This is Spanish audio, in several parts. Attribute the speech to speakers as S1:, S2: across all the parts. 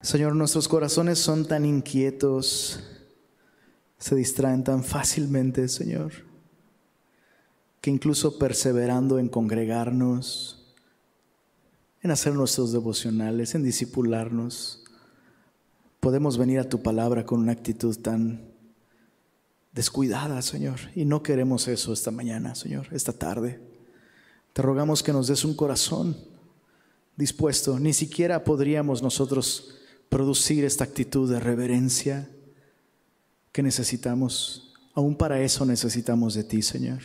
S1: Señor, nuestros corazones son tan inquietos, se distraen tan fácilmente, Señor, que incluso perseverando en congregarnos, en hacer nuestros devocionales, en disipularnos, podemos venir a tu palabra con una actitud tan descuidada, Señor. Y no queremos eso esta mañana, Señor, esta tarde. Te rogamos que nos des un corazón dispuesto. Ni siquiera podríamos nosotros producir esta actitud de reverencia que necesitamos. Aún para eso necesitamos de ti, Señor.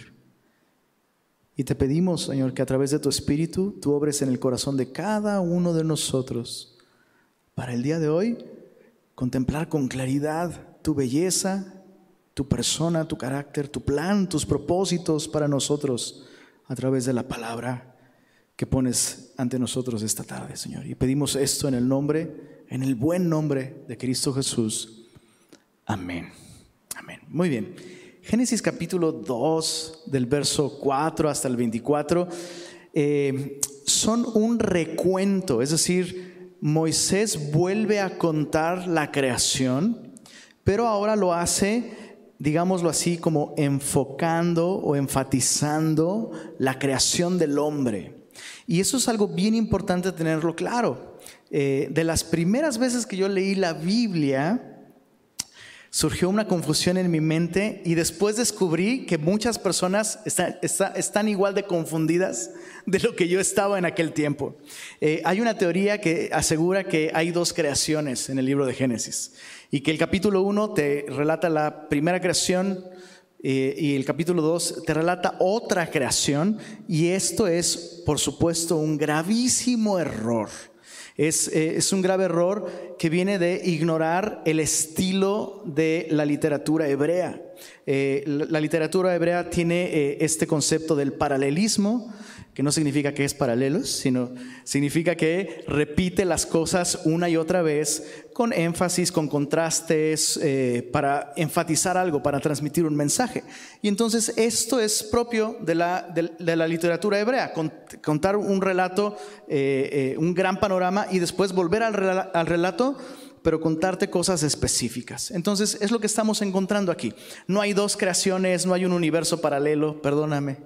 S1: Y te pedimos, Señor, que a través de tu Espíritu tú obres en el corazón de cada uno de nosotros para el día de hoy contemplar con claridad tu belleza, tu persona, tu carácter, tu plan, tus propósitos para nosotros a través de la palabra que pones ante nosotros esta tarde, Señor. Y pedimos esto en el nombre en el buen nombre de Cristo Jesús. Amén. Amén. Muy bien. Génesis capítulo 2, del verso 4 hasta el 24, eh, son un recuento, es decir, Moisés vuelve a contar la creación, pero ahora lo hace, digámoslo así, como enfocando o enfatizando la creación del hombre. Y eso es algo bien importante tenerlo claro. Eh, de las primeras veces que yo leí la Biblia, surgió una confusión en mi mente y después descubrí que muchas personas están, igual de confundidas de lo que yo estaba en aquel tiempo. Eh, hay una teoría que asegura que hay dos creaciones en el libro de Génesis y que el capítulo 1 te relata la primera creación eh, y el capítulo 2 te relata otra creación y esto es, por supuesto, un gravísimo error. Eh, es, un grave error que viene de ignorar el estilo de la literatura hebrea. Eh, la, literatura hebrea tiene eh, este concepto del paralelismo, que no significa que es paralelos, sino significa que repite las cosas una y otra vez con énfasis, con contrastes, eh, para enfatizar algo, para transmitir un mensaje. Y entonces esto es propio de la, de, la literatura hebrea, contar un relato, eh, eh, un gran panorama y después volver al, al relato pero contarte cosas específicas. Entonces es lo que estamos encontrando aquí. No hay dos creaciones, no hay un universo paralelo, perdóname.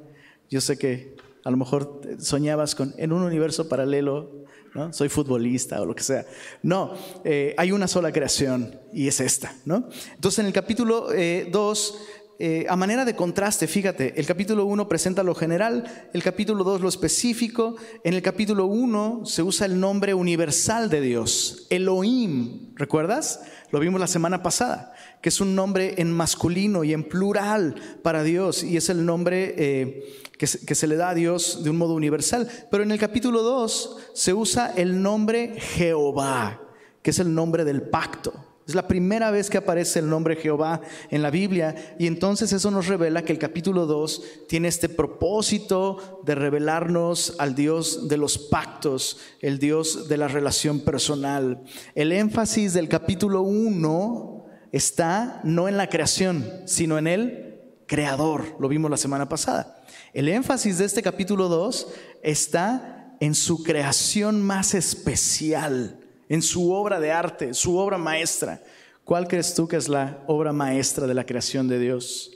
S1: Yo sé que a lo mejor soñabas con en un universo paralelo, ¿no? soy futbolista o lo que sea. No, eh, hay una sola creación y es esta. ¿no? Entonces en el capítulo 2, eh, eh, a manera de contraste, fíjate, el capítulo 1 presenta lo general, el capítulo 2 lo específico, en el capítulo 1 se usa el nombre universal de Dios, Elohim, ¿recuerdas? Lo vimos la semana pasada, que es un nombre en masculino y en plural para Dios y es el nombre que se, le da a Dios de un modo universal. Pero en el capítulo 2 se usa el nombre Jehová, que es el nombre del pacto. Es la primera vez que aparece el nombre Jehová en la Biblia y entonces eso nos revela que el capítulo 2 tiene este propósito de revelarnos al Dios de los pactos, el Dios de la relación personal. El énfasis del capítulo 1 está no en la creación, sino en el creador. Lo vimos la semana pasada. El énfasis de este capítulo 2 está en su creación más especial, en su obra de arte, su obra maestra. ¿Cuál crees tú que es la obra maestra de la creación de Dios?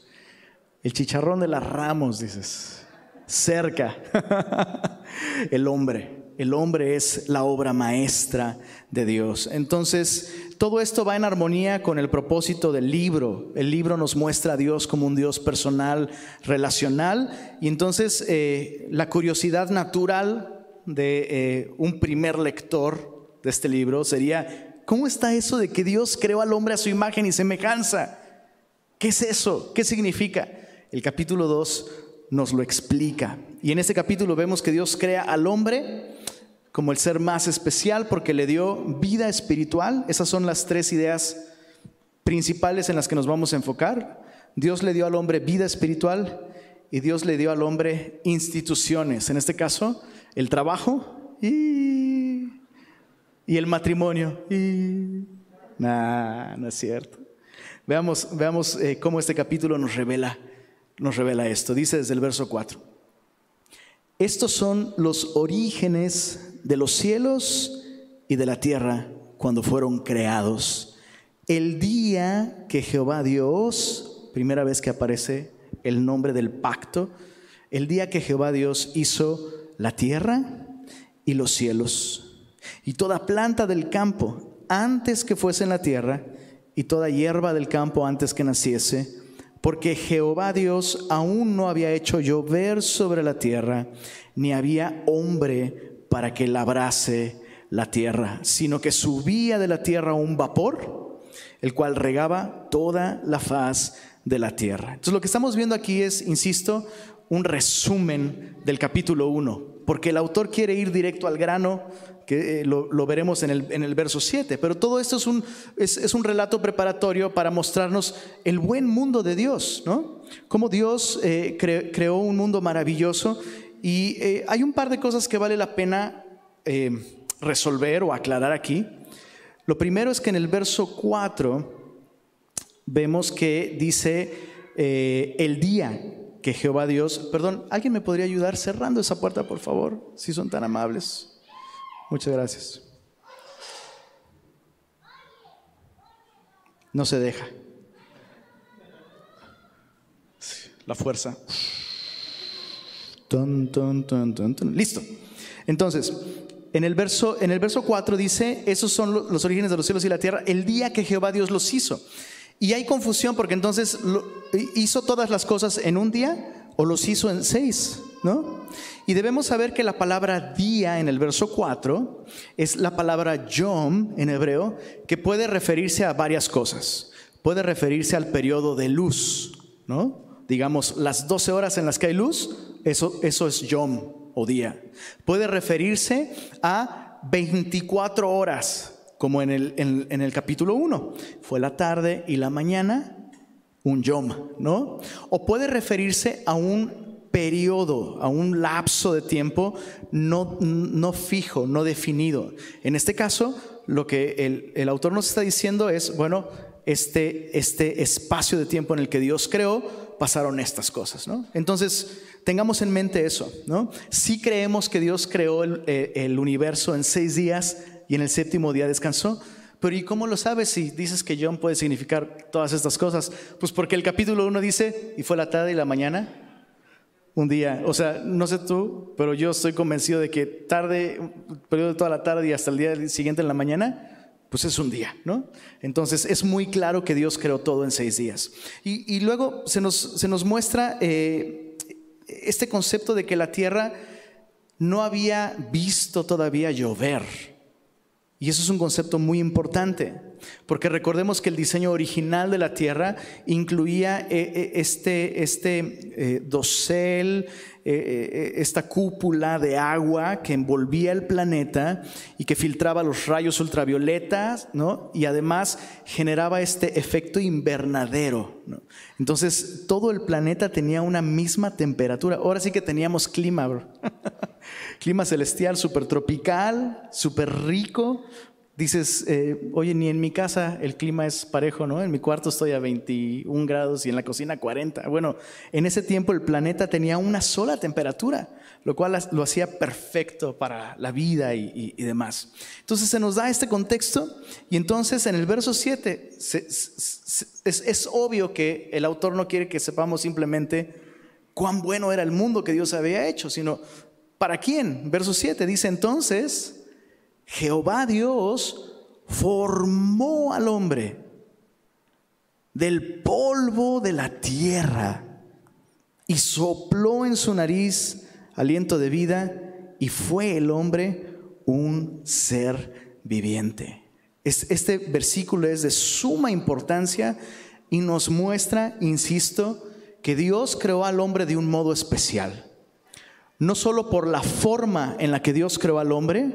S1: El chicharrón de las ramos, dices. Cerca. El hombre. El hombre es la obra maestra de Dios. Entonces, todo esto va en armonía con el propósito del libro. El libro nos muestra a Dios como un Dios personal, relacional, y entonces eh, la curiosidad natural de eh, un primer lector de este libro sería, ¿cómo está eso de que Dios creó al hombre a su imagen y semejanza? ¿Qué es eso? ¿Qué significa? El capítulo 2 nos lo explica. Y en este capítulo vemos que Dios crea al hombre como el ser más especial porque le dio vida espiritual. Esas son las tres ideas principales en las que nos vamos a enfocar. Dios le dio al hombre vida espiritual y Dios le dio al hombre instituciones. En este caso, el trabajo y, el matrimonio. Y, no es cierto. Veamos, veamos eh, cómo este capítulo nos revela, nos revela esto. Dice desde el verso 4. Estos son los orígenes de los cielos y de la tierra cuando fueron creados. El día que Jehová Dios, primera vez que aparece el nombre del pacto, el día que Jehová Dios hizo la tierra y los cielos, y toda planta del campo antes que fuese en la tierra, y toda hierba del campo antes que naciese, porque Jehová Dios aún no había hecho llover sobre la tierra, ni había hombre para que labrase la tierra, sino que subía de la tierra un vapor, el cual regaba toda la faz de la tierra. Entonces lo que estamos viendo aquí es, insisto, un resumen del capítulo 1, porque el autor quiere ir directo al grano, eh, lo, veremos en el, en el, verso 7, pero todo esto es un, es, un, relato preparatorio para mostrarnos el buen mundo de Dios, ¿no? Cómo Dios eh, creó un mundo maravilloso y eh, hay un par de cosas que vale la pena resolver o aclarar aquí. Lo primero es que en el verso 4 vemos que dice el día que Jehová Dios, perdón, ¿alguien me podría ayudar cerrando esa puerta, por favor? Si son tan amables. Muchas gracias. No se deja. La fuerza. Listo. Entonces, en el, verso, en el verso 4 dice, esos son los orígenes de los cielos y la tierra, el día que Jehová Dios los hizo. Y hay confusión porque entonces hizo todas las cosas en un día o los hizo en seis, ¿no? Y debemos saber que la palabra día en el verso 4 es la palabra yom en hebreo que puede referirse a varias cosas. Puede referirse al periodo de luz, ¿no? Digamos, las 12 horas en las que hay luz, eso, eso es yom o día. Puede referirse a 24 horas como en el, en, el capítulo 1. Fue la tarde y la mañana, un yom, ¿no? O puede referirse a un periodo, a un lapso de tiempo no, no fijo, no definido. En este caso, lo que el, el, autor nos está diciendo es, bueno, este, este espacio de tiempo en el que Dios creó, pasaron estas cosas, ¿no? Entonces, tengamos en mente eso, ¿no? Si creemos que Dios creó el, el universo en seis días, y en el séptimo día descansó. Pero ¿y cómo lo sabes si dices que John puede significar todas estas cosas? Pues porque el capítulo 1 dice, y fue la tarde y la mañana, un día. O sea, no sé tú, pero yo estoy convencido de que tarde, periodo de toda la tarde y hasta el día siguiente en la mañana, pues es un día, ¿no? Entonces es muy claro que Dios creó todo en seis días. Y, luego se nos, se nos muestra eh, este concepto de que la tierra no había visto todavía llover. Y eso es un concepto muy importante, porque recordemos que el diseño original de la Tierra incluía eh, eh, este, este eh, dosel, esta cúpula de agua que envolvía el planeta y que filtraba los rayos ultravioletas, ¿no? Y además generaba este efecto invernadero. Entonces, todo el planeta tenía una misma temperatura. Ahora sí que teníamos clima, bro. clima celestial súper tropical, súper rico. Dices, eh, oye, ni en mi casa el clima es parejo, ¿no? En mi cuarto estoy a 21 grados y en la cocina 40. Bueno, en ese tiempo el planeta tenía una sola temperatura, lo cual lo hacía perfecto para la vida y, demás. Entonces se nos da este contexto y entonces en el verso 7 es, es obvio que el autor no quiere que sepamos simplemente cuán bueno era el mundo que Dios había hecho, sino ¿Para quién? Verso 7 dice entonces, Jehová Dios formó al hombre del polvo de la tierra y sopló en su nariz aliento de vida y fue el hombre un ser viviente. Este versículo es de suma importancia y nos muestra, insisto, que Dios creó al hombre de un modo especial no solo por la forma en la que Dios creó al hombre,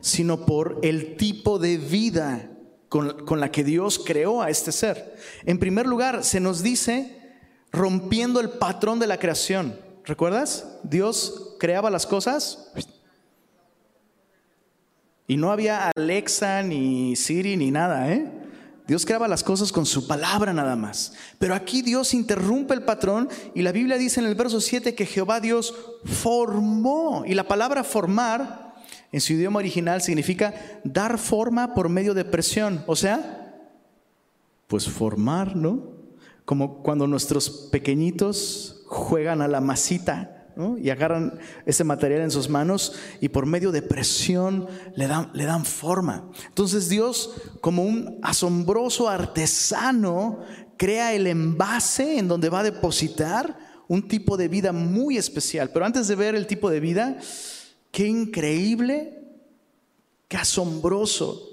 S1: sino por el tipo de vida con, la que Dios creó a este ser. En primer lugar, se nos dice rompiendo el patrón de la creación. ¿Recuerdas? Dios creaba las cosas y no había Alexa, ni Siri, ni nada, ¿eh? Dios creaba las cosas con su palabra nada más. Pero aquí Dios interrumpe el patrón y la Biblia dice en el verso 7 que Jehová Dios formó. Y la palabra formar en su idioma original significa dar forma por medio de presión. O sea, pues formar, ¿no? Como cuando nuestros pequeñitos juegan a la masita y agarran ese material en sus manos y por medio de presión le dan, le dan forma. Entonces Dios, como un asombroso artesano, crea el envase en donde va a depositar un tipo de vida muy especial. Pero antes de ver el tipo de vida, qué increíble, qué asombroso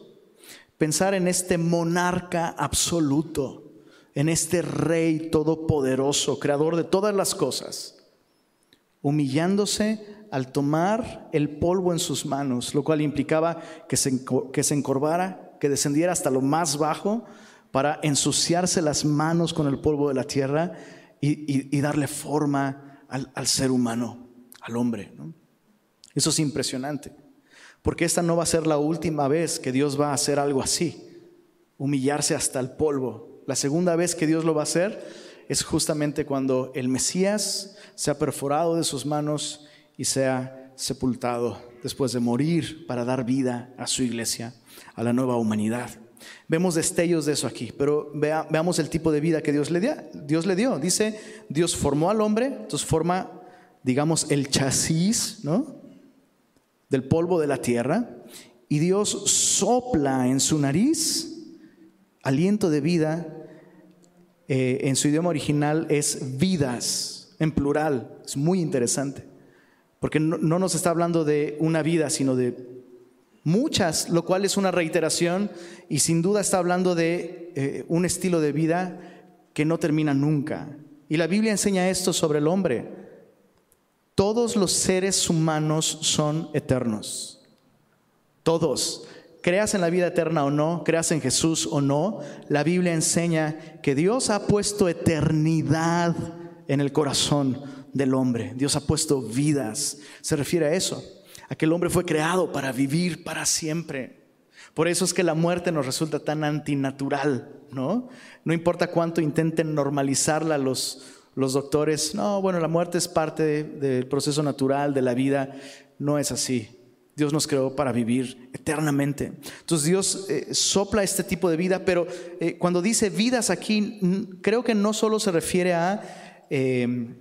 S1: pensar en este monarca absoluto, en este rey todopoderoso, creador de todas las cosas humillándose al tomar el polvo en sus manos, lo cual implicaba que se, encorvara, que descendiera hasta lo más bajo para ensuciarse las manos con el polvo de la tierra y, darle forma al, ser humano, al hombre. Eso es impresionante, porque esta no va a ser la última vez que Dios va a hacer algo así, humillarse hasta el polvo. La segunda vez que Dios lo va a hacer es justamente cuando el Mesías sea perforado de sus manos y sea sepultado después de morir para dar vida a su iglesia, a la nueva humanidad. Vemos destellos de eso aquí, pero veamos el tipo de vida que Dios le, dio. Dios le dio. Dice, Dios formó al hombre, entonces forma, digamos, el chasis. Del polvo de la tierra, y Dios sopla en su nariz aliento de vida eh, en su idioma original es vidas, en plural. Es muy interesante, porque no, nos está hablando de una vida, sino de muchas, lo cual es una reiteración y sin duda está hablando de eh, un estilo de vida que no termina nunca. Y la Biblia enseña esto sobre el hombre. Todos los seres humanos son eternos. Todos creas en la vida eterna o no, creas en Jesús o no, la Biblia enseña que Dios ha puesto eternidad en el corazón del hombre. Dios ha puesto vidas. Se refiere a eso, a que el hombre fue creado para vivir para siempre. Por eso es que la muerte nos resulta tan antinatural, ¿no? No importa cuánto intenten normalizarla los, los doctores, no, bueno, la muerte es parte del proceso natural de la vida, no es así. Dios nos creó para vivir eternamente. Entonces Dios eh, sopla este tipo de vida, pero eh, cuando dice vidas aquí, creo que no solo se refiere a em,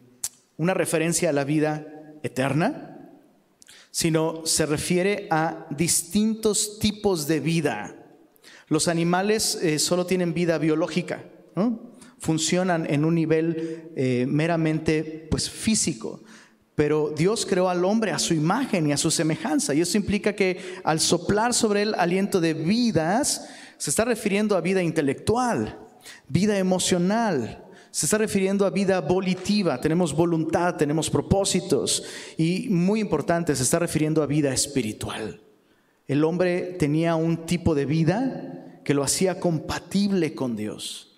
S1: una referencia a la vida eterna, sino se refiere a distintos tipos de vida. Los animales eh, solo tienen vida biológica, funcionan en un nivel meramente pues, físico. Pero Dios creó al hombre a su imagen y a su semejanza. Y eso implica que al soplar sobre él aliento de vidas, se está refiriendo a vida intelectual, vida emocional, se está refiriendo a vida volitiva. Tenemos voluntad, tenemos propósitos. Y muy importante, se está refiriendo a vida espiritual. El hombre tenía un tipo de vida que lo hacía compatible con Dios.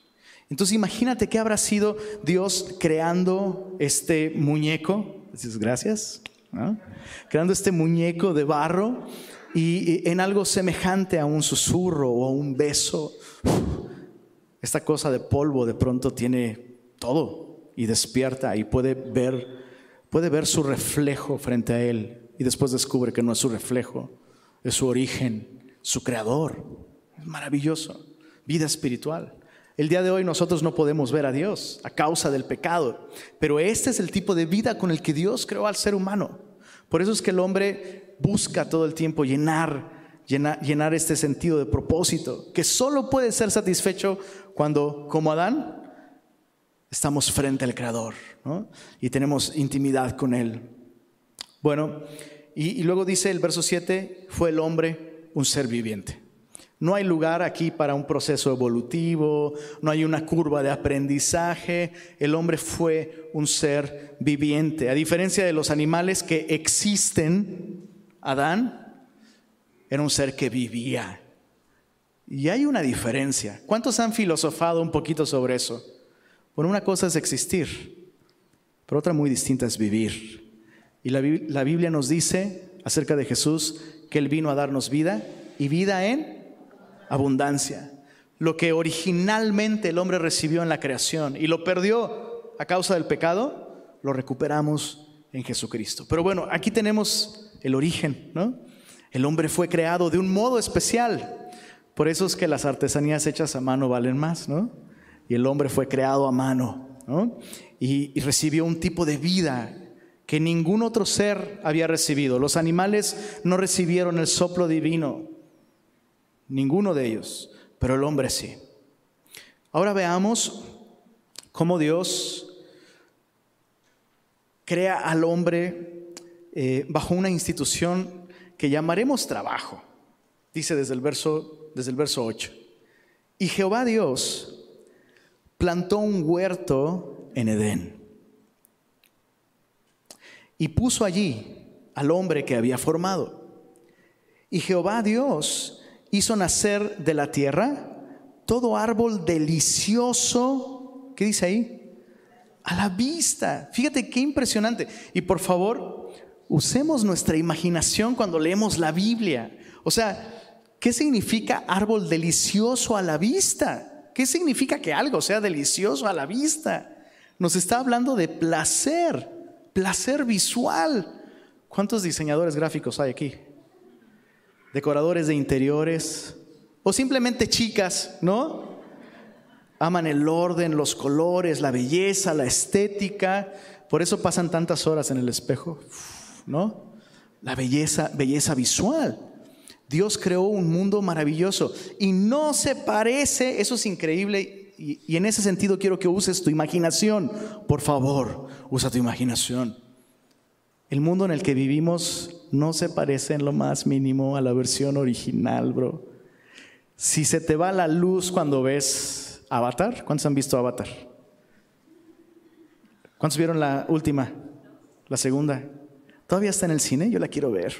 S1: Entonces imagínate qué habrá sido Dios creando este muñeco, Gracias. Creando este muñeco de barro y, en algo semejante a un susurro o a un beso. Esta cosa de polvo de pronto tiene todo y despierta y puede ver, puede ver su reflejo frente a él y después descubre que no es su reflejo, es su origen, su creador. Es maravilloso. Vida espiritual. El día de hoy nosotros no podemos ver a Dios a causa del pecado, pero este es el tipo de vida con el que Dios creó al ser humano. Por eso es que el hombre busca todo el tiempo llenar, llenar, este sentido de propósito, que solo puede ser satisfecho cuando, como Adán, estamos frente al Creador y tenemos intimidad con Él. Bueno, y luego dice el verso 7, fue el hombre un ser viviente. No hay lugar aquí para un proceso evolutivo, no hay una curva de aprendizaje. El hombre fue un ser viviente. A diferencia de los animales que existen, Adán era un ser que vivía. Y hay una diferencia. ¿Cuántos han filosofado un poquito sobre eso? Bueno, una cosa es existir, pero otra muy distinta es vivir. Y la, la Biblia nos dice acerca de Jesús que Él vino a darnos vida y vida en abundancia. Lo que originalmente el hombre recibió en la creación y lo perdió a causa del pecado, lo recuperamos en Jesucristo. Pero bueno, aquí tenemos el origen, ¿no? El hombre fue creado de un modo especial. Por eso es que las artesanías hechas a mano valen más, ¿no? Y el hombre fue creado a mano, ¿no? Y, y recibió un tipo de vida que ningún otro ser había recibido. Los animales no recibieron el soplo divino, ninguno de ellos, pero el hombre sí. Ahora veamos cómo Dios crea al hombre eh, bajo una institución que llamaremos trabajo. Dice desde el, verso, desde el verso 8. Y Jehová Dios plantó un huerto en Edén y puso allí al hombre que había formado. Y Jehová Dios hizo nacer de la tierra todo árbol delicioso, ¿qué dice ahí? A la vista. Fíjate qué impresionante. Y por favor, usemos nuestra imaginación cuando leemos la Biblia. O sea, ¿qué significa árbol delicioso a la vista? ¿Qué significa que algo sea delicioso a la vista? Nos está hablando de placer placer visual. ¿Cuántos diseñadores gráficos hay aquí? Decoradores de interiores o simplemente chicas, ¿no? Aman el orden, los colores, la belleza, la estética. Por eso pasan tantas horas en el espejo, ¿no? La belleza, belleza visual. Dios creó un mundo maravilloso y no se parece, eso es increíble y, en ese sentido quiero que uses tu imaginación. Por favor, usa tu imaginación. El mundo en el que vivimos no se parece en lo más mínimo a la versión original, bro. Si se te va la luz cuando ves Avatar, ¿cuántos han visto Avatar? ¿Cuántos vieron la última? La segunda. ¿Todavía está en el cine? Yo la quiero ver.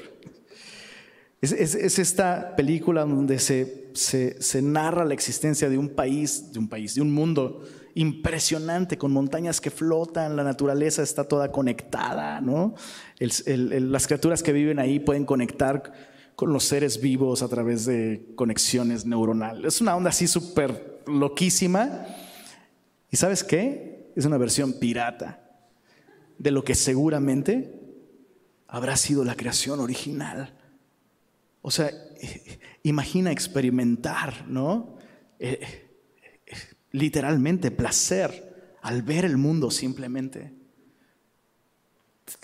S1: Es, esta película donde se, se, narra la existencia de un país, de un país, de un mundo impresionante, con montañas que flotan, la naturaleza está toda conectada, ¿no? las criaturas que viven ahí pueden conectar con los seres vivos a través de conexiones neuronales. Es una onda así súper loquísima. ¿Y sabes qué? Es una versión pirata de lo que seguramente habrá sido la creación original. O sea, imagina experimentar, ¿no? Eh, eh, literalmente placer al ver el mundo simplemente.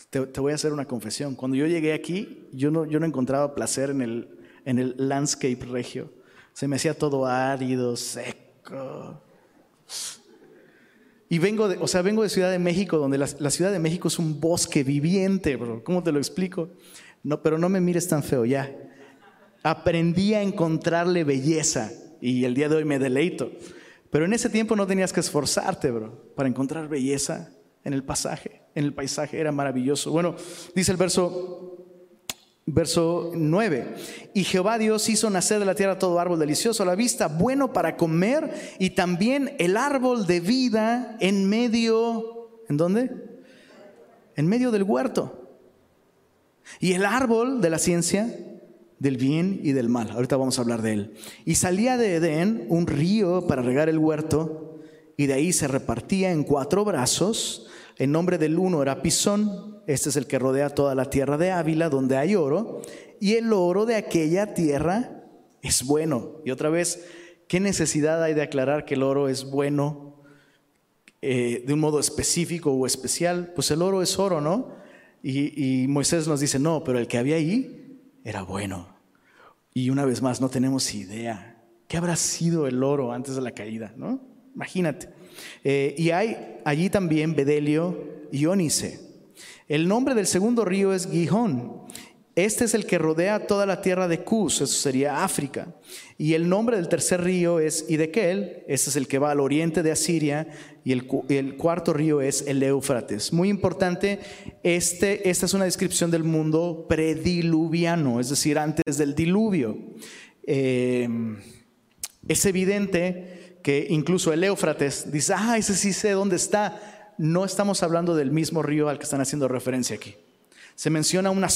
S1: Te, voy a hacer una confesión. Cuando yo llegué aquí, yo no, yo no encontraba placer en el, en el landscape regio. Se me hacía todo árido, seco. Y vengo de, o sea, vengo de Ciudad de México, donde la, la, Ciudad de México es un bosque viviente, bro. ¿Cómo te lo explico? No, pero no me mires tan feo ya aprendí a encontrarle belleza y el día de hoy me deleito. Pero en ese tiempo no tenías que esforzarte, bro, para encontrar belleza en el pasaje, en el paisaje, era maravilloso. Bueno, dice el verso verso 9. Y Jehová Dios hizo nacer de la tierra todo árbol delicioso a la vista, bueno para comer y también el árbol de vida en medio ¿En dónde? En medio del huerto. Y el árbol de la ciencia del bien y del mal. Ahorita vamos a hablar de él. Y salía de Edén un río para regar el huerto y de ahí se repartía en cuatro brazos. El nombre del uno era Pisón, este es el que rodea toda la tierra de Ávila, donde hay oro, y el oro de aquella tierra es bueno. Y otra vez, ¿qué necesidad hay de aclarar que el oro es bueno eh, de un modo específico o especial? Pues el oro es oro, ¿no? Y, y Moisés nos dice, no, pero el que había ahí era bueno. Y una vez más, no tenemos idea. ¿Qué habrá sido el oro antes de la caída? ¿no? Imagínate. Eh, y hay allí también Bedelio y Ónice. El nombre del segundo río es Gijón. Este es el que rodea toda la tierra de Cus, eso sería África. Y el nombre del tercer río es Idekel, este es el que va al oriente de Asiria, y el, cuarto río es el Éufrates. Muy importante, este, esta es una descripción del mundo prediluviano, es decir, antes del diluvio. Eh, es evidente que incluso el Éufrates dice, ah, ese sí sé dónde está. No estamos hablando del mismo río al que están haciendo referencia aquí se menciona una,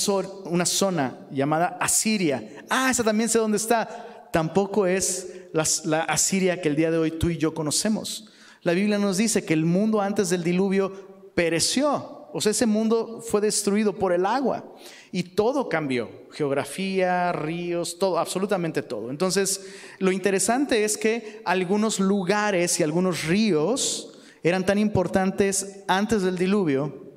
S1: zona llamada Asiria. Ah, esa también sé dónde está. Tampoco es la, Asiria que el día de hoy tú y yo conocemos. La Biblia nos dice que el mundo antes del diluvio pereció. O sea, ese mundo fue destruido por el agua y todo cambió. Geografía, ríos, todo, absolutamente todo. Entonces, lo interesante es que algunos lugares y algunos ríos eran tan importantes antes del diluvio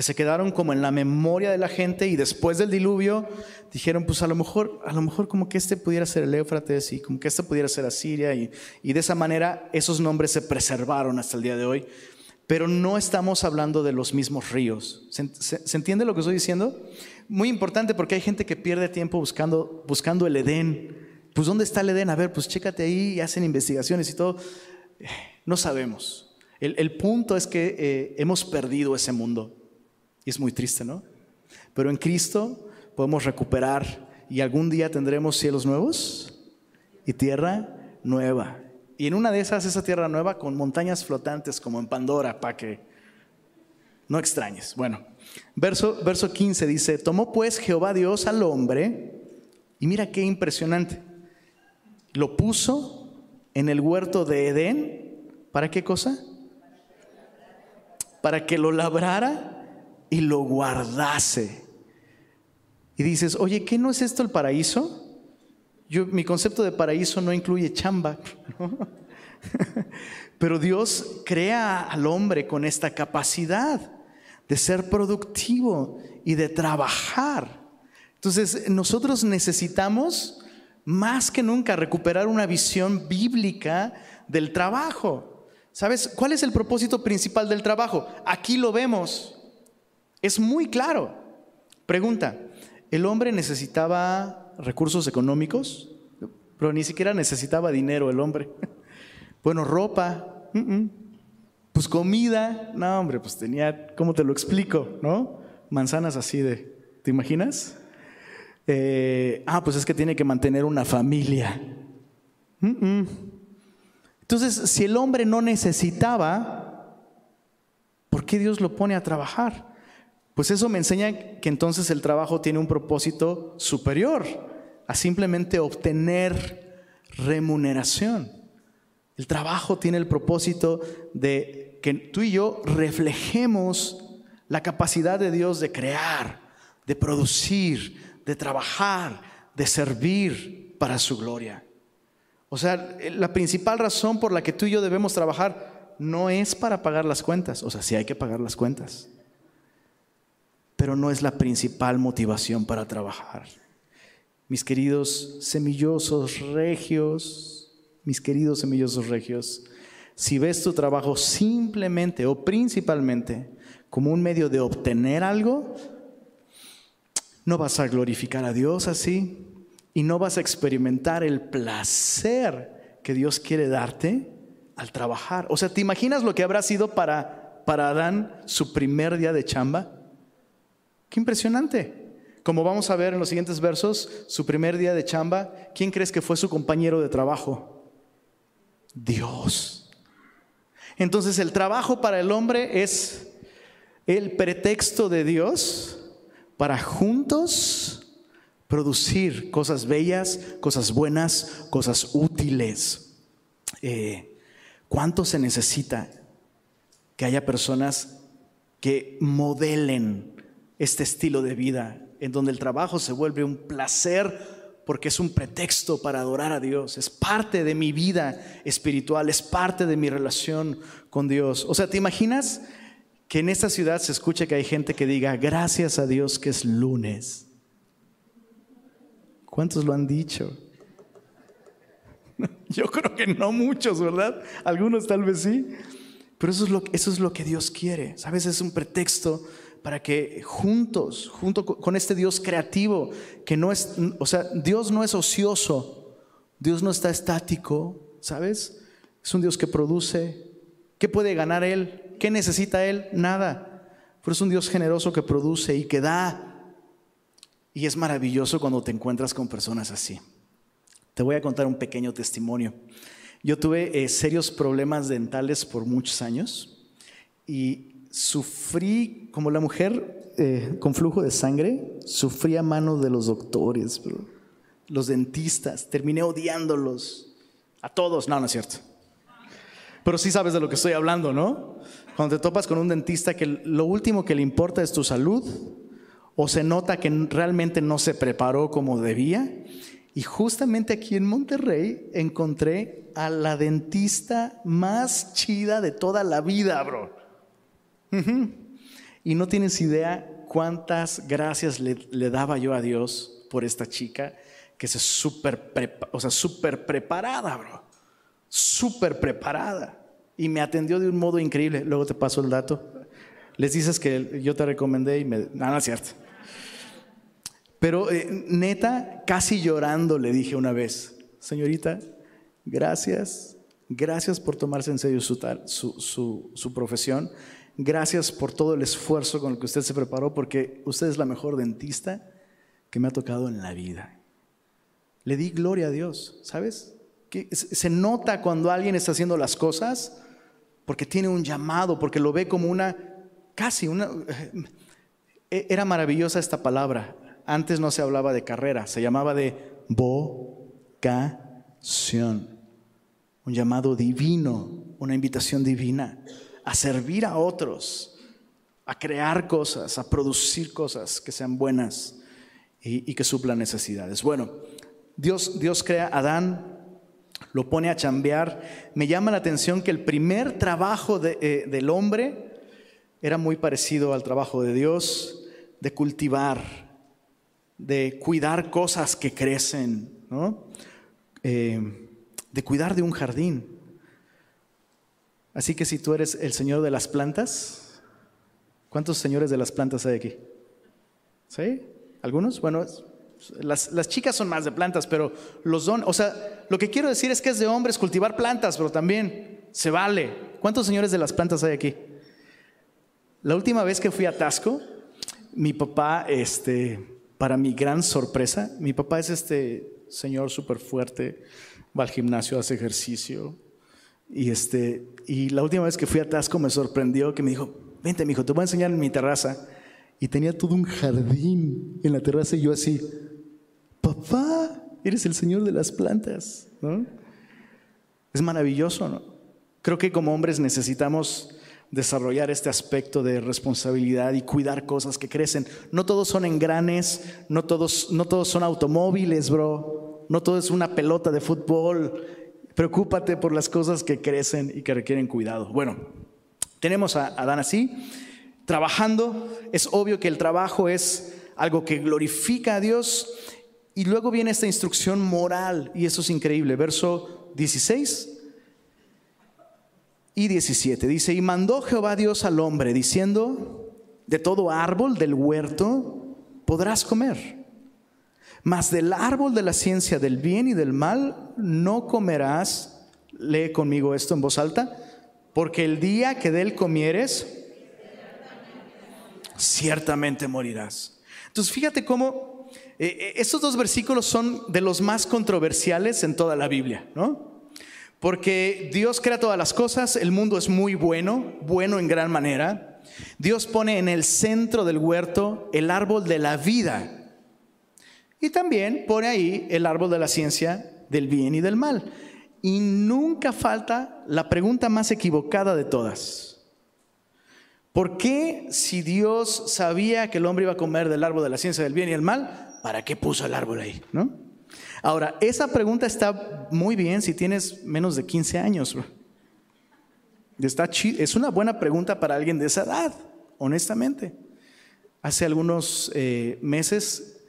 S1: que se quedaron como en la memoria de la gente y después del diluvio dijeron, pues a lo mejor, a lo mejor como que este pudiera ser el Éufrates y como que este pudiera ser Asiria y, y de esa manera esos nombres se preservaron hasta el día de hoy. Pero no estamos hablando de los mismos ríos. ¿Se, entiende lo que estoy diciendo? Muy importante porque hay gente que pierde tiempo buscando, buscando el Edén. Pues ¿dónde está el Edén? A ver, pues chécate ahí y hacen investigaciones y todo. No sabemos. El, punto es que eh, hemos perdido ese mundo. Es muy triste, ¿no? Pero en Cristo podemos recuperar y algún día tendremos cielos nuevos y tierra nueva. Y en una de esas, esa tierra nueva con montañas flotantes como en Pandora, para que no extrañes. Bueno, verso, verso 15 dice, tomó pues Jehová Dios al hombre, y mira qué impresionante, lo puso en el huerto de Edén, ¿para qué cosa? Para que lo labrara y lo guardase. Y dices, oye, ¿qué no es esto el paraíso? Yo, mi concepto de paraíso no incluye chamba. Pero Dios crea al hombre con esta capacidad de ser productivo y de trabajar. Entonces, nosotros necesitamos más que nunca recuperar una visión bíblica del trabajo. ¿Sabes cuál es el propósito principal del trabajo? Aquí lo vemos. Es muy claro. Pregunta, ¿el hombre necesitaba recursos económicos? Pero ni siquiera necesitaba dinero el hombre. Bueno, ropa, pues comida, no hombre, pues tenía, ¿cómo te lo explico? ¿No? Manzanas así de, ¿te imaginas? Eh, ah, pues es que tiene que mantener una familia. Entonces, si el hombre no necesitaba, ¿por qué Dios lo pone a trabajar? Pues eso me enseña que entonces el trabajo tiene un propósito superior a simplemente obtener remuneración. El trabajo tiene el propósito de que tú y yo reflejemos la capacidad de Dios de crear, de producir, de trabajar, de servir para su gloria. O sea, la principal razón por la que tú y yo debemos trabajar no es para pagar las cuentas, o sea, sí hay que pagar las cuentas pero no es la principal motivación para trabajar. Mis queridos semillosos regios, mis queridos semillosos regios, si ves tu trabajo simplemente o principalmente como un medio de obtener algo, no vas a glorificar a Dios así y no vas a experimentar el placer que Dios quiere darte al trabajar. O sea, ¿te imaginas lo que habrá sido para, para Adán su primer día de chamba? Qué impresionante. Como vamos a ver en los siguientes versos, su primer día de chamba, ¿quién crees que fue su compañero de trabajo? Dios. Entonces el trabajo para el hombre es el pretexto de Dios para juntos producir cosas bellas, cosas buenas, cosas útiles. Eh, ¿Cuánto se necesita que haya personas que modelen este estilo de vida, en donde el trabajo se vuelve un placer porque es un pretexto para adorar a Dios, es parte de mi vida espiritual, es parte de mi relación con Dios. O sea, ¿te imaginas que en esta ciudad se escuche que hay gente que diga, gracias a Dios que es lunes? ¿Cuántos lo han dicho? Yo creo que no muchos, ¿verdad? Algunos tal vez sí. Pero eso es lo, eso es lo que Dios quiere. ¿Sabes? Es un pretexto para que juntos, junto con este Dios creativo, que no es, o sea, Dios no es ocioso, Dios no está estático, ¿sabes? Es un Dios que produce. ¿Qué puede ganar Él? ¿Qué necesita Él? Nada. Pero es un Dios generoso que produce y que da. Y es maravilloso cuando te encuentras con personas así. Te voy a contar un pequeño testimonio. Yo tuve eh, serios problemas dentales por muchos años y sufrí, como la mujer eh, con flujo de sangre, sufrí a manos de los doctores, los dentistas, terminé odiándolos, a todos, no, no es cierto. Pero sí sabes de lo que estoy hablando, ¿no? Cuando te topas con un dentista que lo último que le importa es tu salud, o se nota que realmente no se preparó como debía. Y justamente aquí en Monterrey encontré a la dentista más chida de toda la vida, bro. Y no tienes idea cuántas gracias le, daba yo a Dios por esta chica que se súper o sea, super preparada, bro. Súper preparada. Y me atendió de un modo increíble. Luego te paso el dato. Les dices que yo te recomendé y me... Nada, no es cierto. Pero eh, neta, casi llorando le dije una vez, señorita, gracias, gracias por tomarse en serio su, su, su, profesión, gracias por todo el esfuerzo con el que usted se preparó, porque usted es la mejor dentista que me ha tocado en la vida. Le di gloria a Dios, ¿sabes? Que se nota cuando alguien está haciendo las cosas porque tiene un llamado, porque lo ve como una, casi una... Eh, era maravillosa esta palabra, antes no se hablaba de carrera, se llamaba de vocación. Un llamado divino, una invitación divina a servir a otros, a crear cosas, a producir cosas que sean buenas y, que suplan necesidades. Bueno, Dios, Dios crea a Adán, lo pone a chambear. Me llama la atención que el primer trabajo eh, del hombre era muy parecido al trabajo de Dios, de cultivar, de cuidar cosas que crecen, eh, de cuidar de un jardín. Así que si tú eres el señor de las plantas, ¿cuántos señores de las plantas hay aquí? ¿Sí? ¿Algunos? Bueno, las, chicas son más de plantas, pero los don, o sea, lo que quiero decir es que es de hombres cultivar plantas, pero también se vale. ¿Cuántos señores de las plantas hay aquí? La última vez que fui a Tasco, mi papá, este, para mi gran sorpresa, mi papá es este señor súper fuerte, va al gimnasio, hace ejercicio. Y, este, y la última vez que fui a Tasco me sorprendió que me dijo, vente, mi hijo, te voy a enseñar en mi terraza. Y tenía todo un jardín en la terraza y yo así, papá, eres el señor de las plantas. ¿no? Es maravilloso, ¿no? Creo que como hombres necesitamos desarrollar este aspecto de responsabilidad y cuidar cosas que crecen. No todos son engranes, no todos, no todos son automóviles, bro. No todo es una pelota de fútbol. Preocúpate por las cosas que crecen y que requieren cuidado. Bueno, tenemos a Adán así, trabajando. Es obvio que el trabajo es algo que glorifica a Dios. Y luego viene esta instrucción moral, y eso es increíble. Verso 16 y 17. Dice, y mandó Jehová Dios al hombre diciendo, de todo árbol del huerto podrás comer, mas del árbol de la ciencia del bien y del mal no comerás. Lee conmigo esto en voz alta, porque el día que de él comieres, ciertamente morirás. Entonces fíjate cómo eh, eh, estos dos versículos son de los más controversiales en toda la Biblia, ¿no? Porque Dios crea todas las cosas, el mundo es muy bueno, bueno en gran manera. Dios pone en el centro del huerto el árbol de la vida. Y también pone ahí el árbol de la ciencia del bien y del mal. Y nunca falta la pregunta más equivocada de todas. ¿Por qué si Dios sabía que el hombre iba a comer del árbol de la ciencia del bien y del mal, para qué puso el árbol ahí? ¿No? Ahora, esa pregunta está muy bien si tienes menos de 15 años. Está es una buena pregunta para alguien de esa edad, honestamente. Hace algunos eh, meses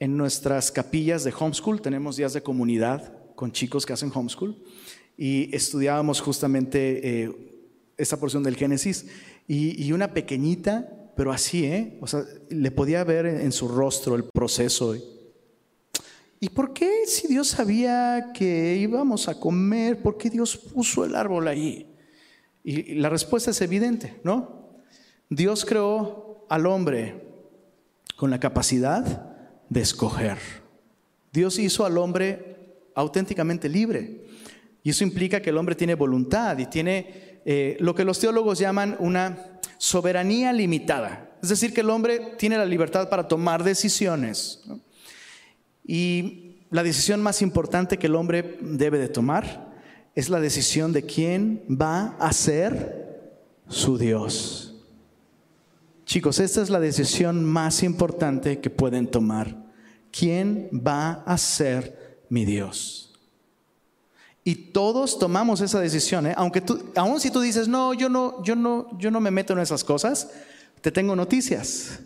S1: en nuestras capillas de homeschool tenemos días de comunidad con chicos que hacen homeschool y estudiábamos justamente eh, esta porción del Génesis y, una pequeñita, pero así, ¿eh? O sea, le podía ver en su rostro el proceso. ¿Y por qué si Dios sabía que íbamos a comer, por qué Dios puso el árbol ahí? Y la respuesta es evidente, ¿no? Dios creó al hombre con la capacidad de escoger. Dios hizo al hombre auténticamente libre. Y eso implica que el hombre tiene voluntad y tiene eh, lo que los teólogos llaman una soberanía limitada. Es decir, que el hombre tiene la libertad para tomar decisiones. Y la decisión más importante que el hombre debe de tomar es la decisión de quién va a ser su Dios. Chicos, esta es la decisión más importante que pueden tomar. ¿Quién va a ser mi Dios? Y todos tomamos esa decisión, ¿eh? aunque tú, aun si tú dices, no, yo no, yo no, yo no me meto en esas cosas, te tengo noticias.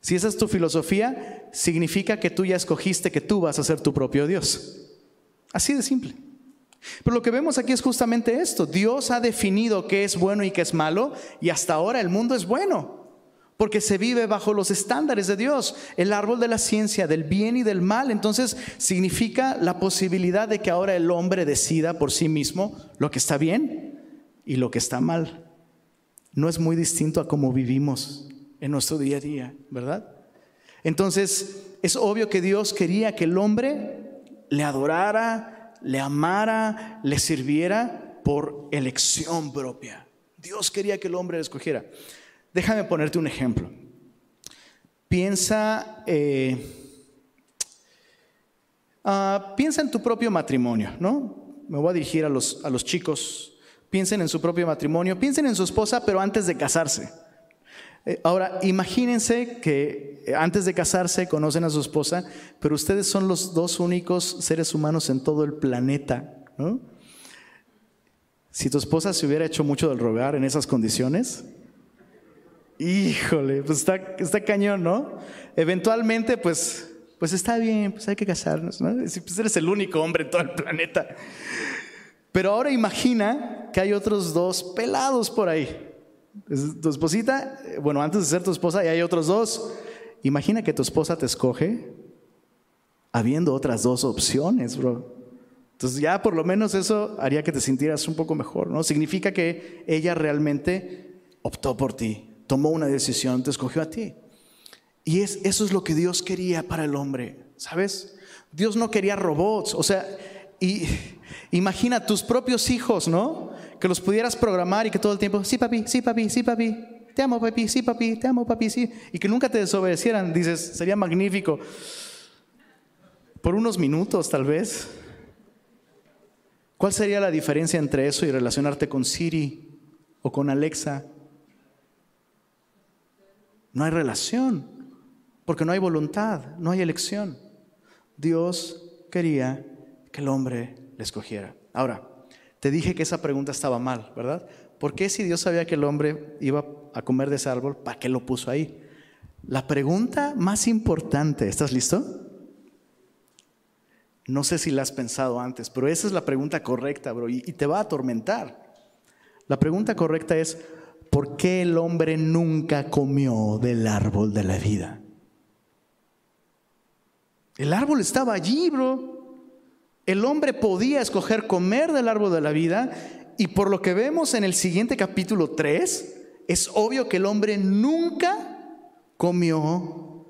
S1: Si esa es tu filosofía, significa que tú ya escogiste que tú vas a ser tu propio Dios. Así de simple. Pero lo que vemos aquí es justamente esto. Dios ha definido qué es bueno y qué es malo y hasta ahora el mundo es bueno. Porque se vive bajo los estándares de Dios, el árbol de la ciencia, del bien y del mal. Entonces significa la posibilidad de que ahora el hombre decida por sí mismo lo que está bien y lo que está mal. No es muy distinto a cómo vivimos en nuestro día a día, ¿verdad? Entonces es obvio que Dios quería que el hombre le adorara, le amara, le sirviera por elección propia. Dios quería que el hombre le escogiera. Déjame ponerte un ejemplo. Piensa, eh, ah, piensa en tu propio matrimonio, ¿no? Me voy a dirigir a los, a los chicos. Piensen en su propio matrimonio, piensen en su esposa, pero antes de casarse. Eh, ahora, imagínense que eh, antes de casarse conocen a su esposa, pero ustedes son los dos únicos seres humanos en todo el planeta. Si tu esposa se hubiera hecho mucho del rogar en esas condiciones, híjole, pues está, está cañón, ¿no? Eventualmente, pues, pues está bien, pues hay que casarnos, ¿no? Pues eres el único hombre en todo el planeta. Pero ahora imagina que hay otros dos pelados por ahí tu esposita, eh, bueno, antes de ser tu esposa y hay otros dos. Imagina que tu esposa te escoge habiendo otras dos opciones, bro. Entonces ya por lo menos eso haría que te sintieras un poco mejor, ¿no? Significa que ella realmente optó por ti, tomó una decisión, te escogió a ti. Y es, eso es lo que Dios quería para el hombre, ¿sabes? Dios no quería robots, o sea, y imagina tus propios hijos, ¿no? que los pudieras programar y que todo el tiempo, sí papi, sí papi, sí papi, te amo papi, sí papi, te amo papi, sí, y que nunca te desobedecieran, dices, sería magnífico. Por unos minutos tal vez. ¿Cuál sería la diferencia entre eso y relacionarte con Siri o con Alexa? No hay relación, porque no hay voluntad, no hay elección. Dios quería que el hombre le escogiera. Ahora, te dije que esa pregunta estaba mal, ¿verdad? ¿Por qué si Dios sabía que el hombre iba a comer de ese árbol, ¿para qué lo puso ahí? La pregunta más importante, ¿estás listo? No sé si la has pensado antes, pero esa es la pregunta correcta, bro, y, te va a atormentar. La pregunta correcta es, ¿por qué el hombre nunca comió del árbol de la vida? El árbol estaba allí, bro. El hombre podía escoger comer del árbol de la vida y por lo que vemos en el siguiente capítulo 3, es obvio que el hombre nunca comió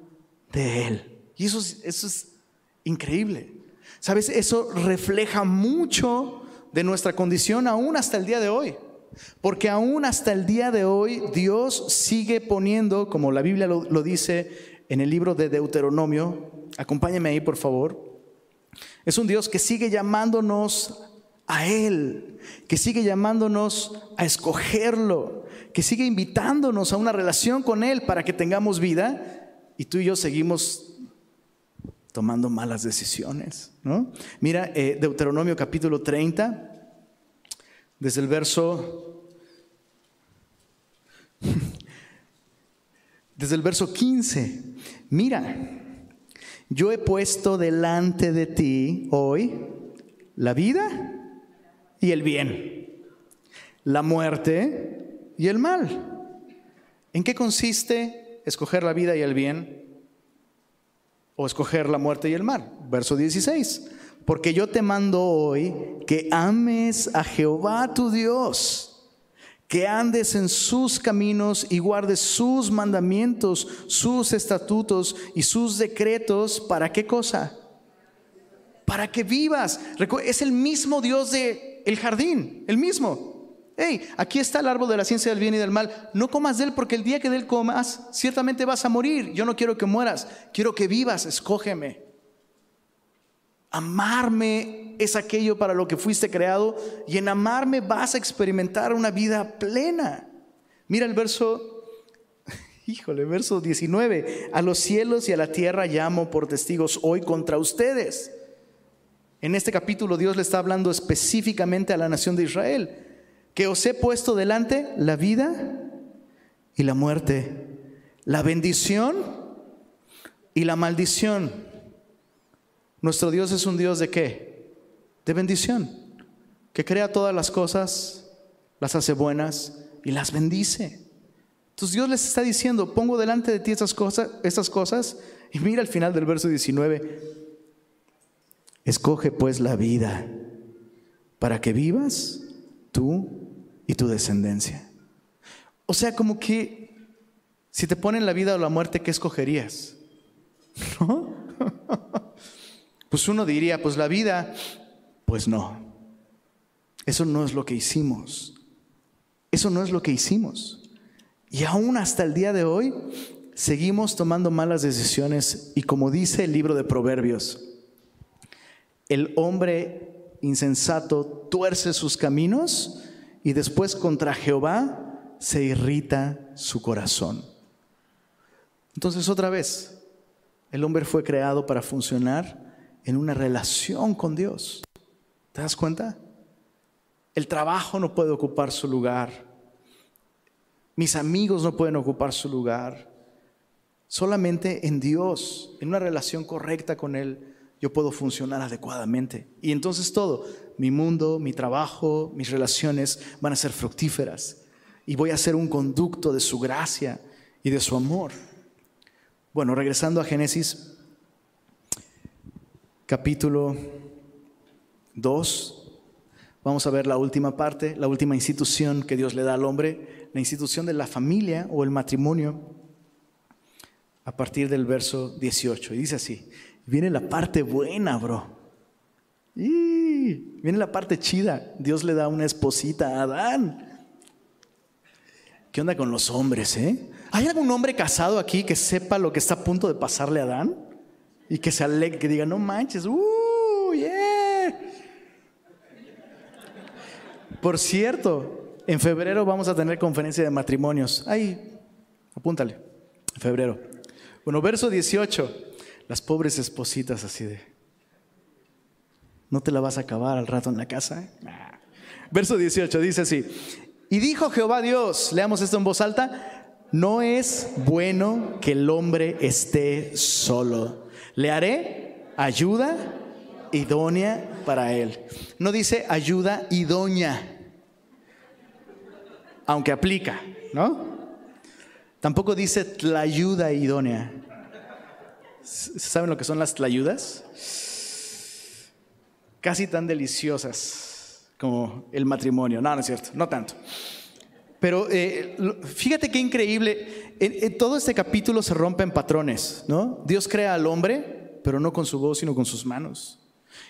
S1: de él. Y eso es, eso es increíble. ¿Sabes? Eso refleja mucho de nuestra condición aún hasta el día de hoy. Porque aún hasta el día de hoy Dios sigue poniendo, como la Biblia lo, dice en el libro de Deuteronomio, acompáñame ahí por favor, es un Dios que sigue llamándonos a Él, que sigue llamándonos a escogerlo, que sigue invitándonos a una relación con Él para que tengamos vida y tú y yo seguimos tomando malas decisiones. ¿no? Mira, eh, Deuteronomio capítulo 30, desde el verso... Desde el verso 15, mira, yo he puesto delante de ti hoy la vida y el bien, la muerte y el mal. ¿En qué consiste escoger la vida y el bien o escoger la muerte y el mal? Verso 16. Porque yo te mando hoy que ames a Jehová tu Dios que andes en sus caminos y guardes sus mandamientos, sus estatutos y sus decretos. ¿Para qué cosa? Para que vivas. Es el mismo Dios de el jardín, el mismo. Hey, aquí está el árbol de la ciencia del bien y del mal. No comas de él porque el día que de él comas, ciertamente vas a morir. Yo no quiero que mueras, quiero que vivas. Escógeme. Amarme es aquello para lo que fuiste creado y en amarme vas a experimentar una vida plena. Mira el verso, híjole, verso 19. A los cielos y a la tierra llamo por testigos hoy contra ustedes. En este capítulo Dios le está hablando específicamente a la nación de Israel, que os he puesto delante la vida y la muerte, la bendición y la maldición. Nuestro Dios es un Dios de qué? De bendición, que crea todas las cosas, las hace buenas y las bendice. Entonces Dios les está diciendo, pongo delante de ti estas cosas, estas cosas, y mira al final del verso 19, escoge pues la vida para que vivas tú y tu descendencia. O sea, como que si te ponen la vida o la muerte, ¿qué escogerías? ¿No? Pues uno diría, pues la vida, pues no. Eso no es lo que hicimos. Eso no es lo que hicimos. Y aún hasta el día de hoy seguimos tomando malas decisiones y como dice el libro de Proverbios, el hombre insensato tuerce sus caminos y después contra Jehová se irrita su corazón. Entonces otra vez, el hombre fue creado para funcionar en una relación con Dios. ¿Te das cuenta? El trabajo no puede ocupar su lugar. Mis amigos no pueden ocupar su lugar. Solamente en Dios, en una relación correcta con Él, yo puedo funcionar adecuadamente. Y entonces todo, mi mundo, mi trabajo, mis relaciones van a ser fructíferas. Y voy a ser un conducto de su gracia y de su amor. Bueno, regresando a Génesis capítulo 2, vamos a ver la última parte, la última institución que Dios le da al hombre, la institución de la familia o el matrimonio, a partir del verso 18. Y dice así, viene la parte buena, bro. Y viene la parte chida. Dios le da una esposita a Adán. ¿Qué onda con los hombres, eh? ¿Hay algún hombre casado aquí que sepa lo que está a punto de pasarle a Adán? Y que se alegre, que diga, no manches, uh, yeah. Por cierto, en febrero vamos a tener conferencia de matrimonios. Ahí, apúntale, febrero. Bueno, verso 18, las pobres espositas así de, ¿no te la vas a acabar al rato en la casa? Verso 18 dice así, y dijo Jehová Dios, leamos esto en voz alta, no es bueno que el hombre esté solo. Le haré ayuda idónea para él. No dice ayuda idónea, aunque aplica, ¿no? Tampoco dice tlayuda idónea. ¿Saben lo que son las tlayudas? Casi tan deliciosas como el matrimonio. No, no es cierto, no tanto. Pero eh, fíjate qué increíble, en, todo este capítulo se rompen patrones, ¿no? Dios crea al hombre, pero no con su voz, sino con sus manos.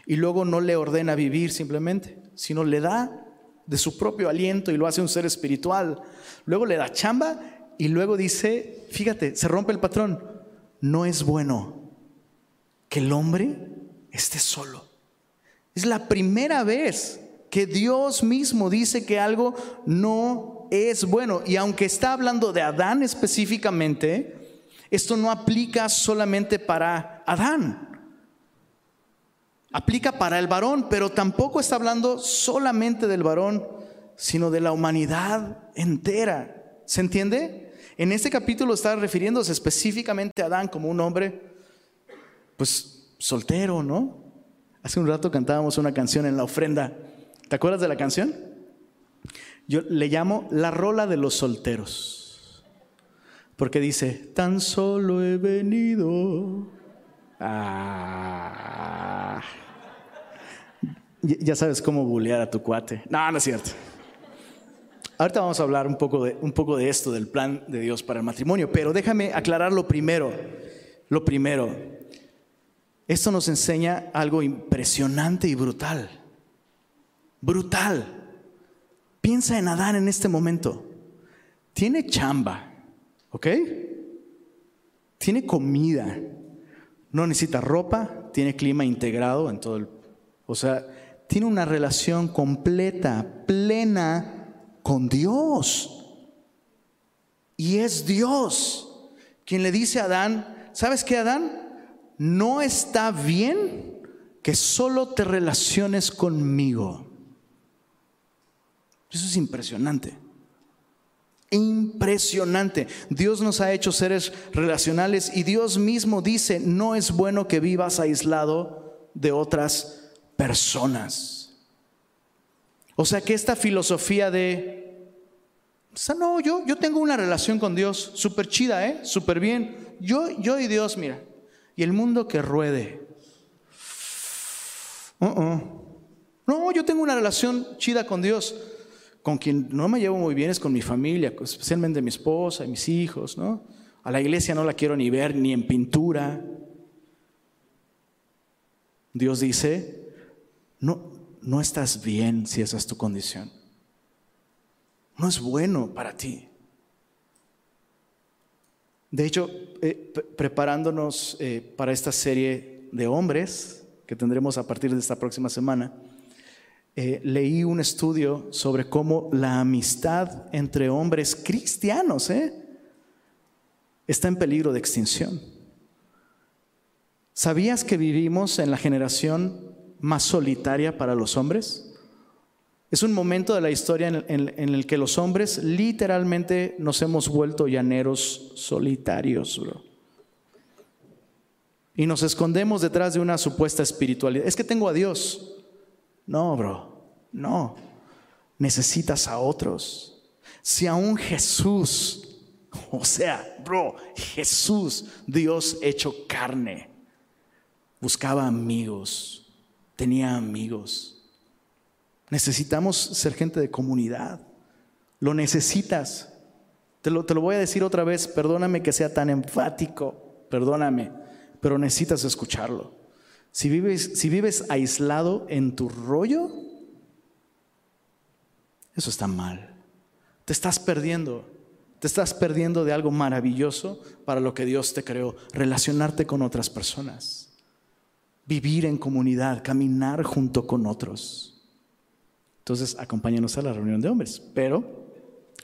S1: Y luego no le ordena vivir simplemente, sino le da de su propio aliento y lo hace un ser espiritual. Luego le da chamba y luego dice, fíjate, se rompe el patrón, no es bueno que el hombre esté solo. Es la primera vez que Dios mismo dice que algo no es bueno. Y aunque está hablando de Adán específicamente, esto no aplica solamente para Adán. Aplica para el varón, pero tampoco está hablando solamente del varón, sino de la humanidad entera. ¿Se entiende? En este capítulo está refiriéndose específicamente a Adán como un hombre, pues soltero, ¿no? Hace un rato cantábamos una canción en la ofrenda. ¿Te acuerdas de la canción? Yo le llamo la rola de los solteros. Porque dice, tan solo he venido. Ah. Ya sabes cómo bulear a tu cuate. No, no es cierto. Ahorita vamos a hablar un poco, de, un poco de esto, del plan de Dios para el matrimonio, pero déjame aclarar lo primero. Lo primero, esto nos enseña algo impresionante y brutal. Brutal. Piensa en Adán en este momento. Tiene chamba, ¿ok? Tiene comida, no necesita ropa, tiene clima integrado en todo el... O sea, tiene una relación completa, plena con Dios. Y es Dios quien le dice a Adán, ¿sabes qué Adán? No está bien que solo te relaciones conmigo. Eso es impresionante. Impresionante. Dios nos ha hecho seres relacionales y Dios mismo dice, no es bueno que vivas aislado de otras personas. O sea que esta filosofía de, o sea, no, yo, yo tengo una relación con Dios súper chida, ¿eh? Súper bien. Yo, yo y Dios, mira. Y el mundo que ruede. Uh-uh. No, yo tengo una relación chida con Dios con quien no me llevo muy bien es con mi familia, especialmente mi esposa y mis hijos, ¿no? A la iglesia no la quiero ni ver ni en pintura. Dios dice, no, no estás bien si esa es tu condición. No es bueno para ti. De hecho, eh, preparándonos eh, para esta serie de hombres que tendremos a partir de esta próxima semana, eh, leí un estudio sobre cómo la amistad entre hombres cristianos eh, está en peligro de extinción. ¿Sabías que vivimos en la generación más solitaria para los hombres? Es un momento de la historia en, el que los hombres literalmente nos hemos vuelto llaneros solitarios, Y nos escondemos detrás de una supuesta espiritualidad. Es que tengo a Dios. No, bro, no. Necesitas a otros. Si aún Jesús, o sea, bro, Jesús, Dios hecho carne, buscaba amigos, tenía amigos. Necesitamos ser gente de comunidad. Lo necesitas. Te lo, te lo voy a decir otra vez, perdóname que sea tan enfático, perdóname, pero necesitas escucharlo. Si vives, si vives aislado en tu rollo, eso está mal. Te estás perdiendo. Te estás perdiendo de algo maravilloso para lo que Dios te creó. Relacionarte con otras personas. Vivir en comunidad, caminar junto con otros. Entonces, acompáñanos a la reunión de hombres. Pero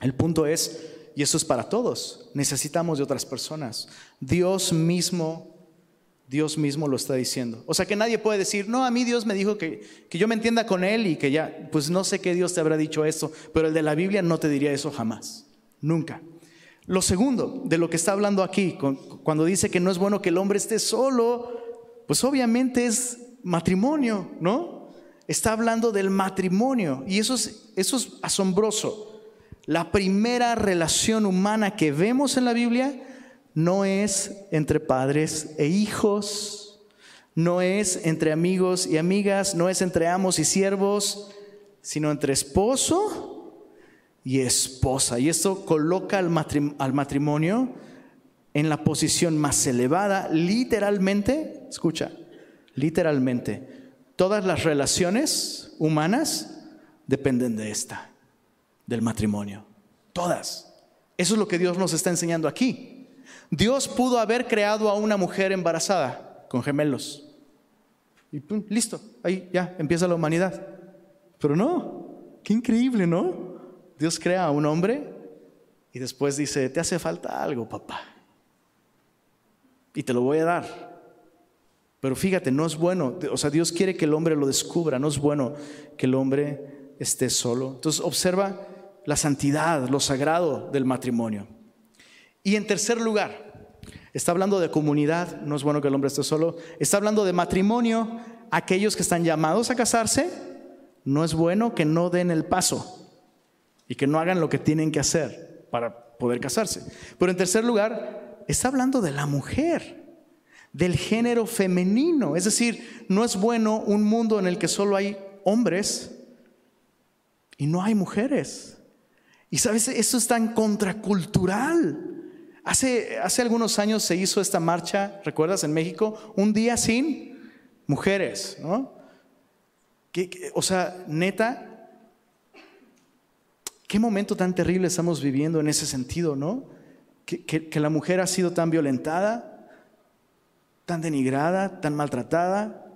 S1: el punto es, y eso es para todos, necesitamos de otras personas. Dios mismo Dios mismo lo está diciendo. O sea que nadie puede decir, no, a mí Dios me dijo que, que, yo me entienda con Él y que ya, pues no sé qué Dios te habrá dicho esto, pero el de la Biblia no te diría eso jamás, nunca. Lo segundo de lo que está hablando aquí, cuando dice que no es bueno que el hombre esté solo, pues obviamente es matrimonio, ¿no? Está hablando del matrimonio y eso es, eso es asombroso. La primera relación humana que vemos en la Biblia no es entre padres e hijos, no es entre amigos y amigas, no es entre amos y siervos, sino entre esposo y esposa. Y esto coloca al, matrimonio en la posición más elevada, literalmente, escucha, literalmente, todas las relaciones humanas dependen de esta, del matrimonio. Todas. Eso es lo que Dios nos está enseñando aquí. Dios pudo haber creado a una mujer embarazada con gemelos. Y listo, ahí ya empieza la humanidad. Pero no, qué increíble, ¿no? Dios crea a un hombre y después dice, te hace falta algo, papá. Y te lo voy a dar. Pero fíjate, no es bueno, o sea, Dios quiere que el hombre lo descubra, no es bueno que el hombre esté solo. Entonces observa la santidad, lo sagrado del matrimonio. Y en tercer lugar, está hablando de comunidad, no es bueno que el hombre esté solo, está hablando de matrimonio, aquellos que están llamados a casarse, no es bueno que no den el paso y que no hagan lo que tienen que hacer para poder casarse. Pero en tercer lugar, está hablando de la mujer, del género femenino, es decir, no es bueno un mundo en el que solo hay hombres y no hay mujeres. Y sabes, eso es tan contracultural. Hace, hace algunos años se hizo esta marcha, ¿recuerdas? En México, un día sin mujeres, ¿no? o sea, neta, qué momento tan terrible estamos viviendo en ese sentido, ¿no? Que, que, la mujer ha sido tan violentada. tan denigrada, tan maltratada,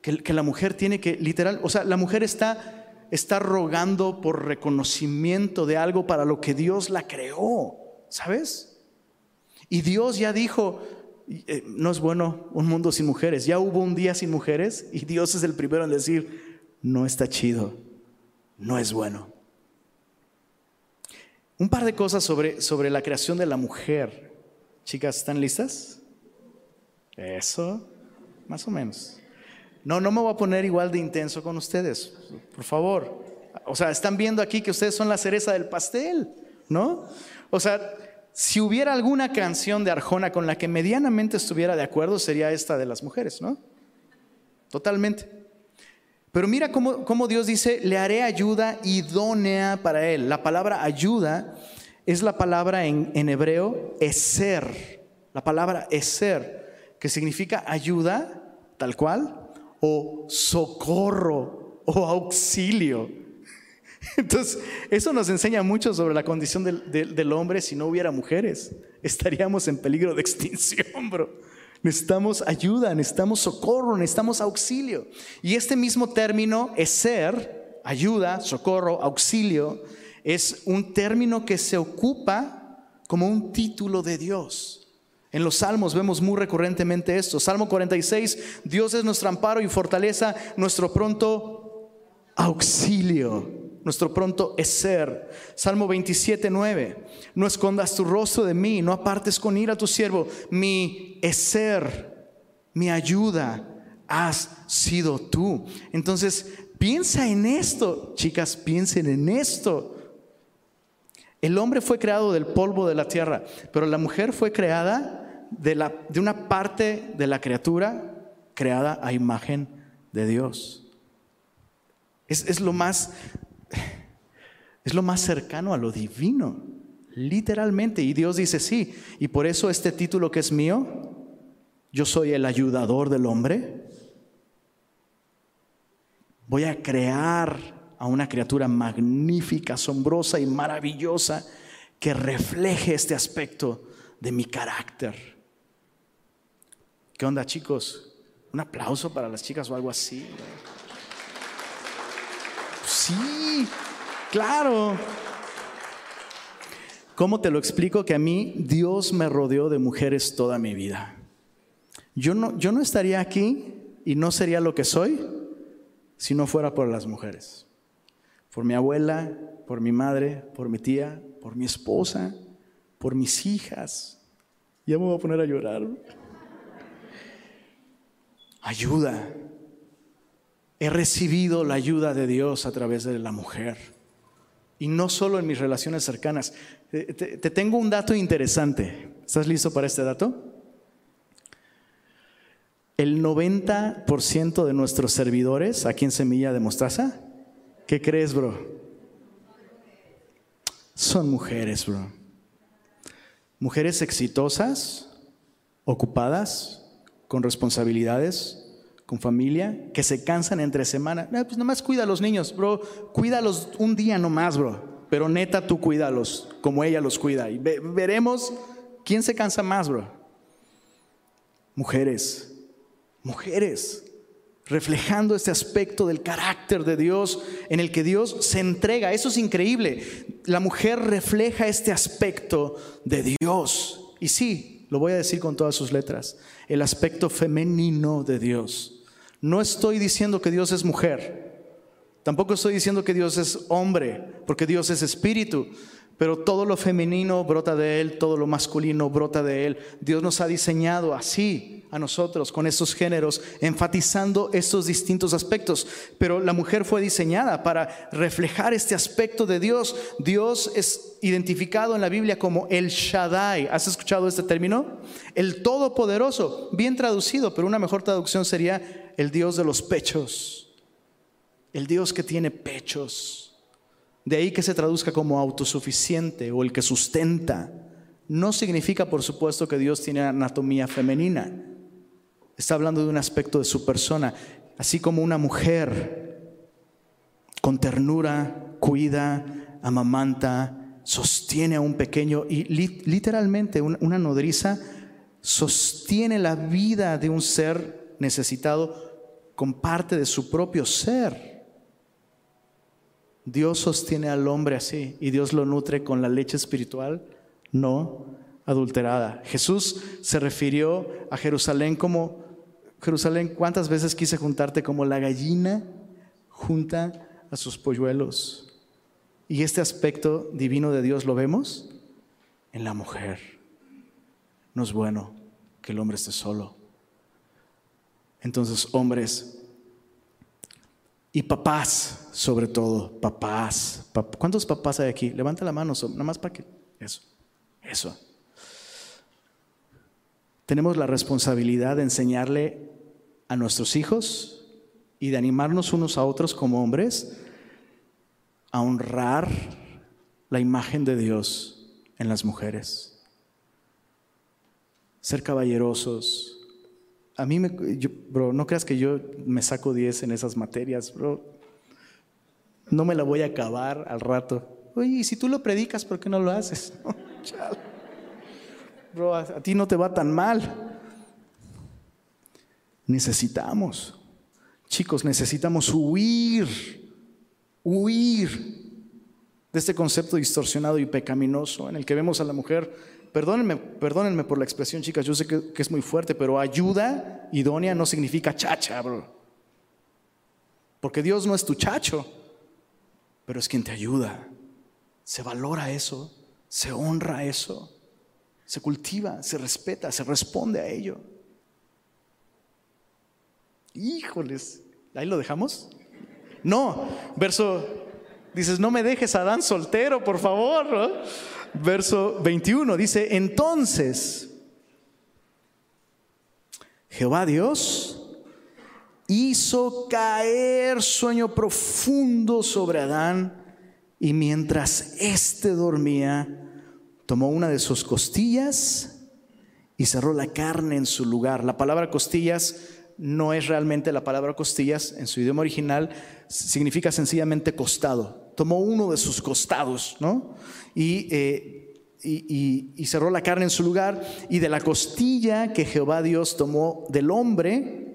S1: que, que la mujer tiene que, literal, o sea, la mujer está, está rogando por reconocimiento de algo para lo que Dios la creó, ¿sabes? Y Dios ya dijo, eh, no es bueno un mundo sin mujeres. Ya hubo un día sin mujeres y Dios es el primero en decir, no está chido, no es bueno. Un par de cosas sobre, sobre la creación de la mujer. Chicas, ¿están listas? Eso, más o menos. No, no me voy a poner igual de intenso con ustedes, por favor. O sea, están viendo aquí que ustedes son la cereza del pastel, ¿no? O sea, si hubiera alguna canción de Arjona con la que medianamente estuviera de acuerdo, sería esta de las mujeres, ¿no? Totalmente. Pero mira cómo, Dios dice, le haré ayuda idónea para él. La palabra ayuda es la palabra en, en hebreo eser. La palabra eser, que significa ayuda, tal cual, o socorro o auxilio. Entonces, eso nos enseña mucho sobre la condición del, hombre si no hubiera mujeres. Estaríamos en peligro de extinción, bro. Necesitamos ayuda, necesitamos socorro, necesitamos auxilio. Y este mismo término, es ser, ayuda, socorro, auxilio, es un término que se ocupa como un título de Dios. En los salmos vemos muy recurrentemente esto. Salmo 46, Dios es nuestro amparo y fortaleza, nuestro pronto auxilio nuestro pronto es ser. Salmo 27, 9. No escondas tu rostro de mí, no apartes con ira a tu siervo. Mi ser, mi ayuda, has sido tú. Entonces, piensa en esto, chicas, piensen en esto. El hombre fue creado del polvo de la tierra, pero la mujer fue creada de, la, de una parte de la criatura creada a imagen de Dios. Es, es, lo más es lo más cercano a lo divino, literalmente. Y Dios dice, sí, y por eso este título que es mío, yo soy el ayudador del hombre. Voy a crear a una criatura magnífica, asombrosa y maravillosa que refleje este aspecto de mi carácter. ¿Qué onda chicos? Un aplauso para las chicas o algo así. Sí, claro. ¿Cómo te lo explico que a mí Dios me rodeó de mujeres toda mi vida? Yo no, yo no estaría aquí y no sería lo que soy si no fuera por las mujeres. Por mi abuela, por mi madre, por mi tía, por mi esposa, por mis hijas. Ya me voy a poner a llorar. Ayuda. He recibido la ayuda de Dios a través de la mujer. Y no solo en mis relaciones cercanas. Te, tengo un dato interesante. ¿Estás listo para este dato? El 90% de nuestros servidores aquí en Semilla de Mostaza, ¿qué crees, bro? Son mujeres, bro. Mujeres exitosas, ocupadas, con responsabilidades, con familia, que se cansan entre semana. No, pues nomás cuida a los niños, bro. Cuídalos un día nomás, bro. Pero neta, tú cuídalos como ella los cuida. Y veremos quién se cansa más, bro. Mujeres, mujeres, reflejando este aspecto del carácter de Dios en el que Dios se entrega. Eso es increíble. La mujer refleja este aspecto de Dios. Y sí, lo voy a decir con todas sus letras, el aspecto femenino de Dios. No estoy diciendo que Dios es mujer. Tampoco estoy diciendo que Dios es hombre, porque Dios es espíritu. Pero todo lo femenino brota de Él, todo lo masculino brota de Él. Dios nos ha diseñado así a nosotros, con estos géneros, enfatizando estos distintos aspectos. Pero la mujer fue diseñada para reflejar este aspecto de Dios. Dios es identificado en la Biblia como el Shaddai. ¿Has escuchado este término? El Todopoderoso, bien traducido, pero una mejor traducción sería el Dios de los pechos, el Dios que tiene pechos. De ahí que se traduzca como autosuficiente o el que sustenta. No significa, por supuesto, que Dios tiene anatomía femenina. Está hablando de un aspecto de su persona, así como una mujer con ternura, cuida, amamanta, sostiene a un pequeño y literalmente una nodriza sostiene la vida de un ser necesitado con parte de su propio ser. Dios sostiene al hombre así y Dios lo nutre con la leche espiritual no adulterada. Jesús se refirió a Jerusalén como, Jerusalén, ¿cuántas veces quise juntarte como la gallina junta a sus polluelos? Y este aspecto divino de Dios lo vemos en la mujer. No es bueno que el hombre esté solo. Entonces, hombres y papás, sobre todo, papás. ¿Cuántos papás hay aquí? Levanta la mano, nada más para que... Eso, eso. Tenemos la responsabilidad de enseñarle a nuestros hijos y de animarnos unos a otros como hombres a honrar la imagen de Dios en las mujeres ser caballerosos. A mí, me, bro, no creas que yo me saco 10 en esas materias, bro. No me la voy a acabar al rato. Oye, si tú lo predicas, ¿por qué no lo haces? bro, a ti no te va tan mal. Necesitamos, chicos, necesitamos huir, huir de este concepto distorsionado y pecaminoso en el que vemos a la mujer perdónenme, perdónenme por la expresión, chicas, yo sé que, es muy fuerte, pero ayuda idónea no significa chacha, bro. Porque Dios no es tu chacho, pero es quien te ayuda. Se valora eso, se honra eso, se cultiva, se respeta, se responde a ello. Híjoles, ¿ahí lo dejamos? No, verso, dices, no me dejes a Adán soltero, por favor. verso 21. Dice, entonces Jehová Dios hizo caer sueño profundo sobre Adán y mientras éste dormía, tomó una de sus costillas y cerró la carne en su lugar. La palabra costillas no es realmente la palabra costillas, en su idioma original significa sencillamente costado. Tomó uno de sus costados, ¿no? Eh, y, y, cerró la carne en su lugar, y de la costilla que Jehová Dios tomó del hombre,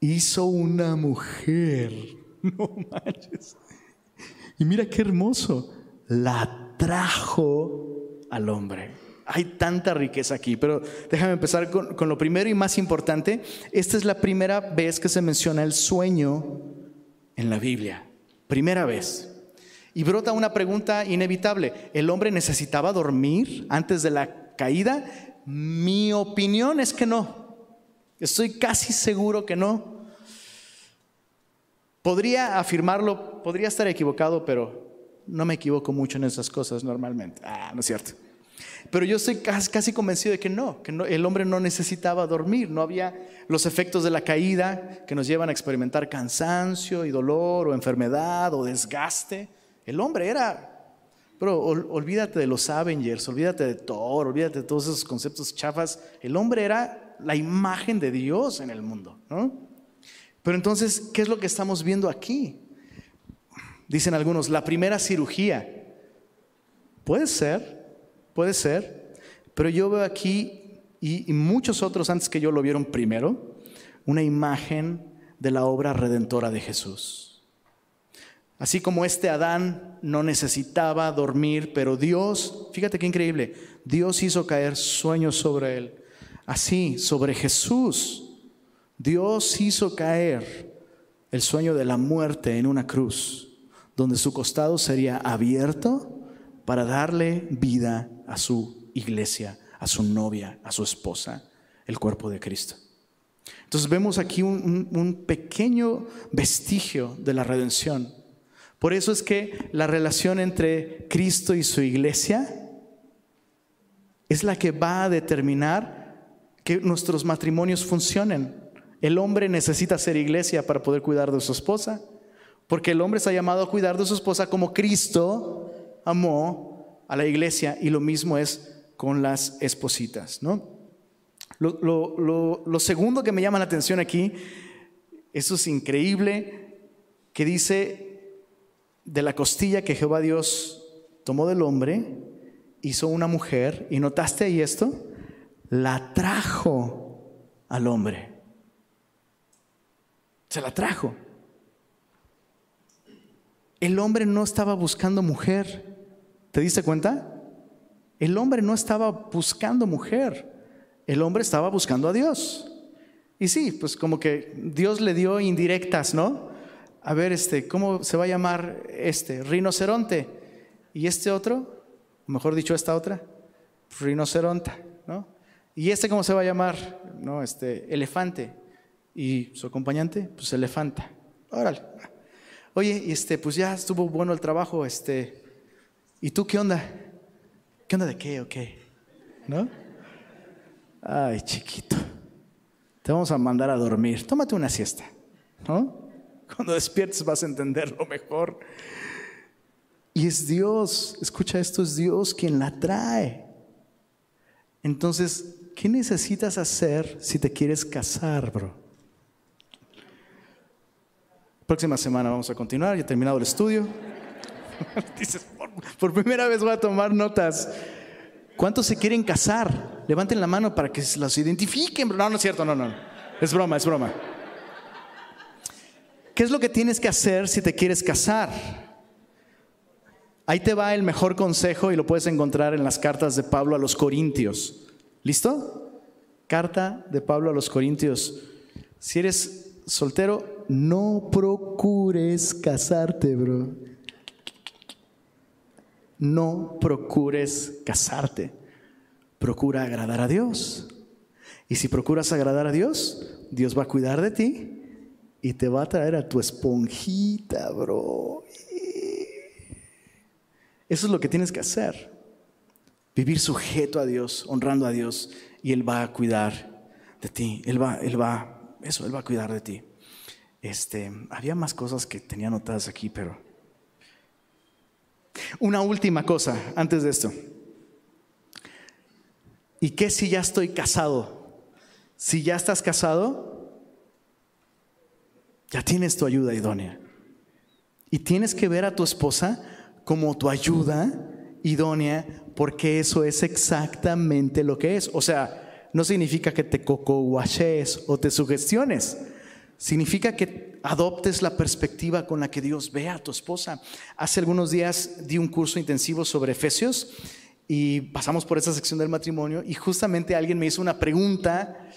S1: hizo una mujer. No manches. Y mira qué hermoso, la trajo al hombre. Hay tanta riqueza aquí, pero déjame empezar con, lo primero y más importante. Esta es la primera vez que se menciona el sueño en la Biblia. Primera vez. Y brota una pregunta inevitable. ¿El hombre necesitaba dormir antes de la caída? Mi opinión es que no. Estoy casi seguro que no. Podría afirmarlo, podría estar equivocado, pero no me equivoco mucho en esas cosas normalmente. Ah, no es cierto. Pero yo estoy casi, convencido de que no, que el hombre no necesitaba dormir, no había los efectos de la caída que nos llevan a experimentar cansancio y dolor o enfermedad o desgaste. El hombre era, pero olvídate de los Avengers, olvídate de Thor, olvídate de todos esos conceptos chafas. El hombre era la imagen de Dios en el mundo, ¿no? Pero entonces, ¿qué es lo que estamos viendo aquí? Dicen algunos, la primera cirugía. Puede ser, puede ser, pero yo veo aquí, y, muchos otros antes que yo lo vieron primero, una imagen de la obra redentora de Jesús. Así como este Adán no necesitaba dormir, pero Dios, fíjate qué increíble, Dios hizo caer sueños sobre él. Así, sobre Jesús, Dios hizo caer el sueño de la muerte en una cruz, donde su costado sería abierto para darle vida a su iglesia, a su novia, a su esposa, el cuerpo de Cristo. Entonces vemos aquí un, pequeño vestigio de la redención por eso es que la relación entre Cristo y su iglesia es la que va a determinar que nuestros matrimonios funcionen. El hombre necesita ser iglesia para poder cuidar de su esposa, porque el hombre está llamado a cuidar de su esposa como Cristo amó a la iglesia y lo mismo es con las espositas. ¿no? Lo, lo segundo que me llama la atención aquí, eso es increíble, que dice de la costilla que Jehová Dios tomó del hombre, hizo una mujer, y notaste ahí esto, la trajo al hombre. Se la trajo. El hombre no estaba buscando mujer. ¿Te diste cuenta? El hombre no estaba buscando mujer. El hombre estaba buscando a Dios. Y sí, pues como que Dios le dio indirectas, ¿no? A ver, este, ¿cómo se va a llamar este? Rinoceronte. ¿Y este otro? Mejor dicho, esta otra. Rinoceronta, ¿no? ¿Y este cómo se va a llamar? No, este, elefante. ¿Y su acompañante? Pues elefanta. Órale. Oye, este, pues ya estuvo bueno el trabajo, este. ¿Y tú qué onda? ¿Qué onda de qué o qué? ¿No? Ay, chiquito. Te vamos a mandar a dormir. Tómate una siesta, ¿no? Cuando despiertes vas a entenderlo mejor. Y es Dios, escucha esto, es Dios quien la trae. Entonces, ¿qué necesitas hacer si te quieres casar, bro? Próxima semana vamos a continuar, ya he terminado el estudio. Dices, por, primera vez voy a tomar notas. ¿Cuántos se quieren casar? Levanten la mano para que los identifiquen. No, no es cierto, no, no. Es broma, es broma. ¿Qué es lo que tienes que hacer si te quieres casar? Ahí te va el mejor consejo y lo puedes encontrar en las cartas de Pablo a los Corintios. ¿Listo? Carta de Pablo a los Corintios. Si eres soltero, no procures casarte, bro. No procures casarte. Procura agradar a Dios. Y si procuras agradar a Dios, Dios va a cuidar de ti y te va a traer a tu esponjita, bro. Eso es lo que tienes que hacer. Vivir sujeto a Dios, honrando a Dios, y Él va a cuidar de ti. Él va, Él va, eso, Él va a cuidar de ti. Este, había más cosas que tenía anotadas aquí, pero. Una última cosa antes de esto. ¿Y qué si ya estoy casado? Si ya estás casado, ya tienes tu ayuda idónea. Y tienes que ver a tu esposa como tu ayuda idónea, porque eso es exactamente lo que es. O sea, no significa que te cocoguaches o te sugestiones. Significa que adoptes la perspectiva con la que Dios ve a tu esposa. Hace algunos días di un curso intensivo sobre Efesios y pasamos por esa sección del matrimonio y justamente alguien me hizo una pregunta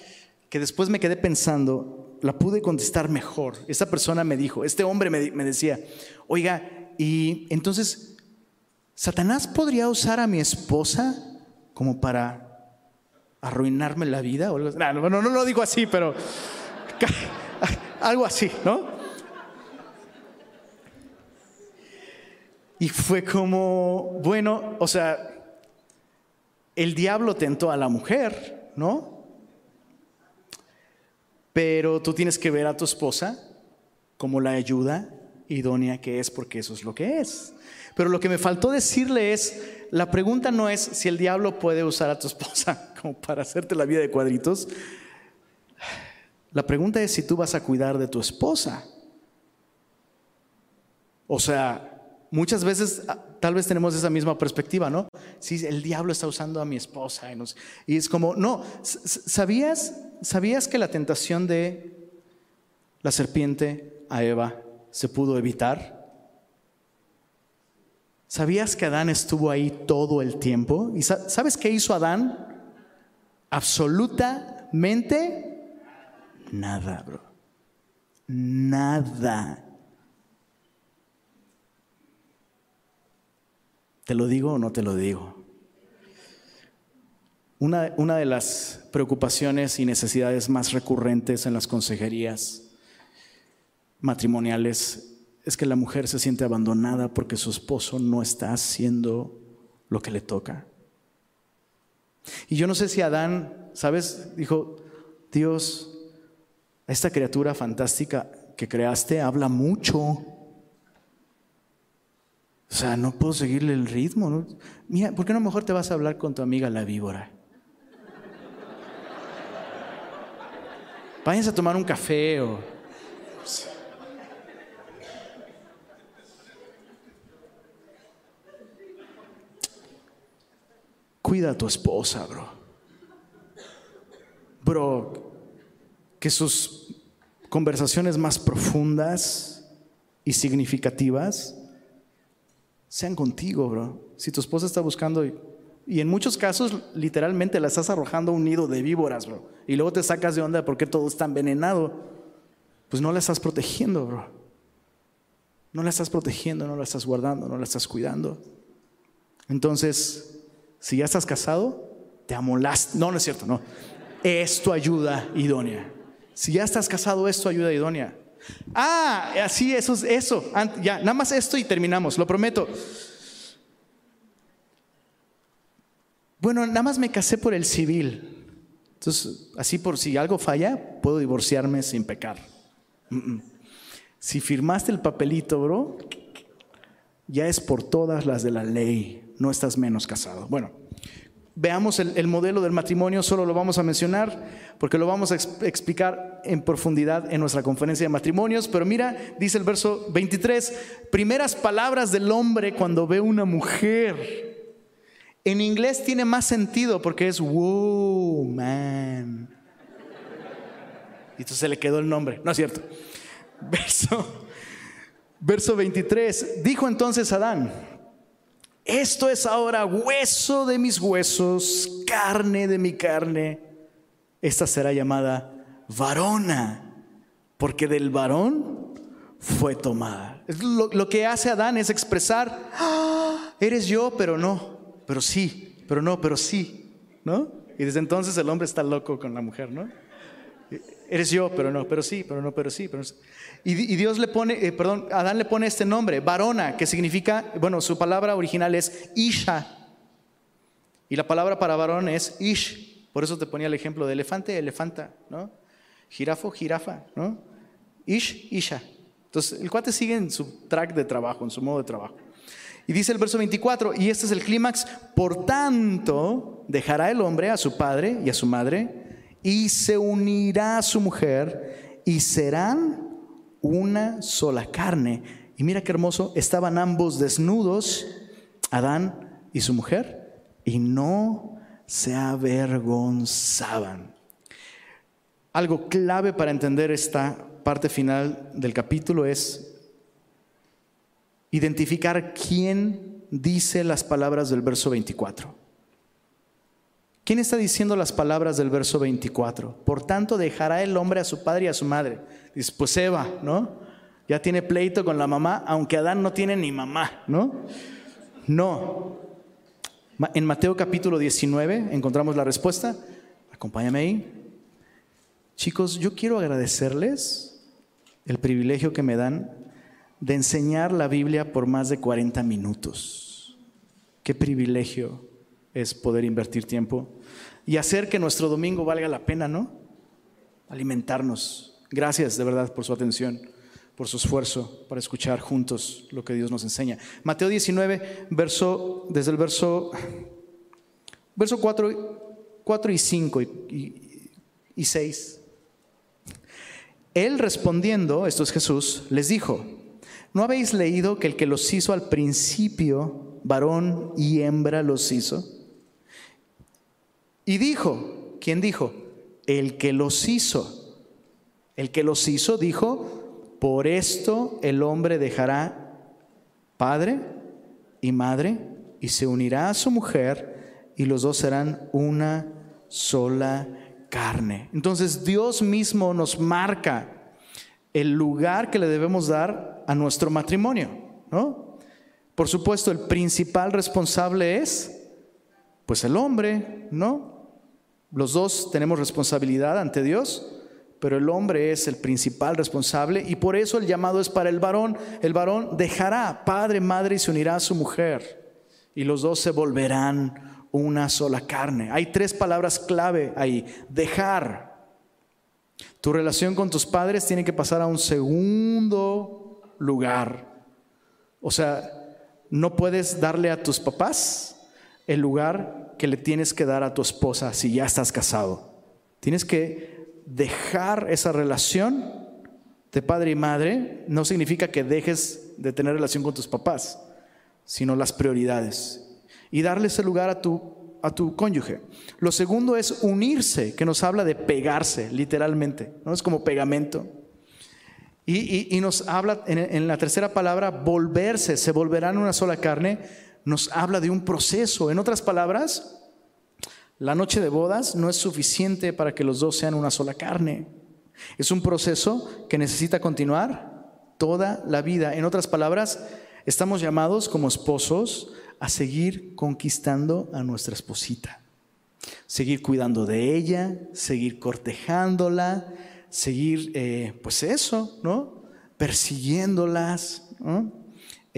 S1: que después me quedé pensando, la pude contestar mejor. Esa persona me dijo, este hombre me, me decía, oiga, y entonces, ¿Satanás podría usar a mi esposa como para arruinarme la vida? No, no, no lo digo así, pero algo así, ¿no? Y fue como, bueno, o sea, el diablo tentó a la mujer, ¿no? Pero tú tienes que ver a tu esposa como la ayuda idónea que es, porque eso es lo que es. Pero lo que me faltó decirle es, la pregunta no es si el diablo puede usar a tu esposa como para hacerte la vida de cuadritos. La pregunta es si tú vas a cuidar de tu esposa. O sea, muchas veces ah, tal vez tenemos esa misma perspectiva, ¿no? Si el diablo está usando a mi esposa y, y es como, no, ¿sabías, ¿sabías que la tentación de la serpiente a Eva se pudo evitar? ¿Sabías que Adán estuvo ahí todo el tiempo? ¿Y sabes qué hizo Adán? Absolutamente nada, bro. Nada. ¿Te lo digo o no te lo digo? Una, una, de las preocupaciones y necesidades más recurrentes en las consejerías matrimoniales es que la mujer se siente abandonada porque su esposo no está haciendo lo que le toca. Y yo no sé si Adán, ¿sabes? Dijo, Dios, esta criatura fantástica que creaste habla mucho. O sea, no puedo seguirle el ritmo. Mira, ¿por qué no mejor te vas a hablar con tu amiga la víbora? Váyanse a tomar un café o... Cuida a tu esposa, bro. bro, que sus conversaciones más profundas y significativas sean contigo, bro. Si tu esposa está buscando, y, en muchos casos literalmente la estás arrojando a un nido de víboras, bro, y luego te sacas de onda porque todo está envenenado, pues no la estás protegiendo, bro. No la estás protegiendo, no la estás guardando, no la estás cuidando. Entonces, si ya estás casado, te amolaste. No, no es cierto, no. Es tu ayuda idónea. Si ya estás casado, es tu ayuda idónea. Ah, así, eso es eso. Ya, nada más esto y terminamos, lo prometo. Bueno, nada más me casé por el civil. Entonces, así por si algo falla, puedo divorciarme sin pecar. Si firmaste el papelito, bro, ya es por todas las de la ley. No estás menos casado. Bueno, veamos el, modelo del matrimonio, solo lo vamos a mencionar porque lo vamos a explicar en profundidad en nuestra conferencia de matrimonios. Pero mira, dice el verso 23, primeras palabras del hombre cuando ve una mujer. En inglés tiene más sentido porque es wow, man. Y entonces se le quedó el nombre, no es cierto. Verso, verso 23, dijo entonces Adán, esto es ahora hueso de mis huesos, carne de mi carne. Esta será llamada varona, porque del varón fue tomada. Lo, que hace Adán es expresar, ah, eres yo, pero no, pero sí, pero no, pero sí, ¿no? Y desde entonces el hombre está loco con la mujer, ¿no? Eres yo, pero no, pero sí, pero no, pero sí. Pero Y, Dios le pone, eh, perdón, Adán le pone este nombre, varona, que significa, bueno, su palabra original es Isha. Y la palabra para varón es Ish. Por eso te ponía el ejemplo de elefante, elefanta, ¿no? Jirafo, jirafa, ¿no? Ish, Isha. Entonces, el cuate sigue en su track de trabajo, en su modo de trabajo. Y dice el verso 24, y este es el clímax, por tanto, dejará el hombre a su padre y a su madre y se unirá a su mujer y serán una sola carne. Y mira qué hermoso, estaban ambos desnudos, Adán y su mujer, y no se avergonzaban. Algo clave para entender esta parte final del capítulo es identificar quién dice las palabras del verso 24. ¿Quién está diciendo las palabras del verso 24? Por tanto, dejará el hombre a su padre y a su madre. Dice, pues Eva, ¿no? Ya tiene pleito con la mamá, aunque Adán no tiene ni mamá, ¿no? No. En Mateo capítulo 19 encontramos la respuesta. Acompáñame ahí. Chicos, yo quiero agradecerles el privilegio que me dan de enseñar la Biblia por más de 40 minutos. Qué privilegio es poder invertir tiempo y hacer que nuestro domingo valga la pena, ¿no? Alimentarnos. Gracias de verdad por su atención, por su esfuerzo para escuchar juntos lo que Dios nos enseña. Mateo 19, verso, desde el verso, verso 4, 4 y 5 y, y 6. Él respondiendo, esto es Jesús, les dijo, ¿no habéis leído que el que los hizo al principio, varón y hembra los hizo? Y dijo, ¿quién dijo? El que los hizo. El que los hizo dijo, por esto el hombre dejará padre y madre y se unirá a su mujer y los dos serán una sola carne. Entonces Dios mismo nos marca el lugar que le debemos dar a nuestro matrimonio, ¿no? Por supuesto, el principal responsable es pues el hombre, ¿no? Los dos tenemos responsabilidad ante Dios, pero el hombre es el principal responsable y por eso el llamado es para el varón. El varón dejará padre, madre y se unirá a su mujer y los dos se volverán una sola carne. Hay tres palabras clave ahí. Dejar. Tu relación con tus padres tiene que pasar a un segundo lugar. O sea, no puedes darle a tus papás el lugar que le tienes que dar a tu esposa si ya estás casado. Tienes que dejar esa relación de padre y madre. No significa que dejes de tener relación con tus papás, sino las prioridades. Y darle ese lugar a tu a tu cónyuge. Lo segundo es unirse, que nos habla de pegarse, literalmente, ¿no? Es como pegamento. Y, nos habla en, la tercera palabra, volverse, se volverán una sola carne, nos habla de un proceso. En otras palabras, la noche de bodas no es suficiente para que los dos sean una sola carne. Es un proceso que necesita continuar toda la vida. En otras palabras, estamos llamados como esposos a seguir conquistando a nuestra esposita, seguir cuidando de ella, seguir cortejándola, seguir, eh, pues eso, ¿no? Persiguiéndolas,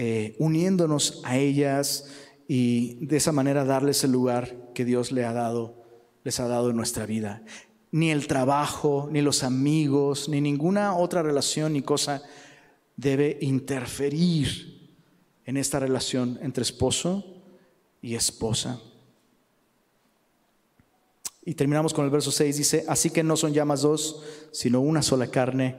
S1: eh, uniéndonos a ellas y de esa manera darles el lugar que Dios ha dado, les ha dado en nuestra vida. Ni el trabajo, ni los amigos, ni ninguna otra relación ni cosa debe interferir en esta relación entre esposo y esposa. Y terminamos con el verso 6, dice, así que no son ya más dos, sino una sola carne.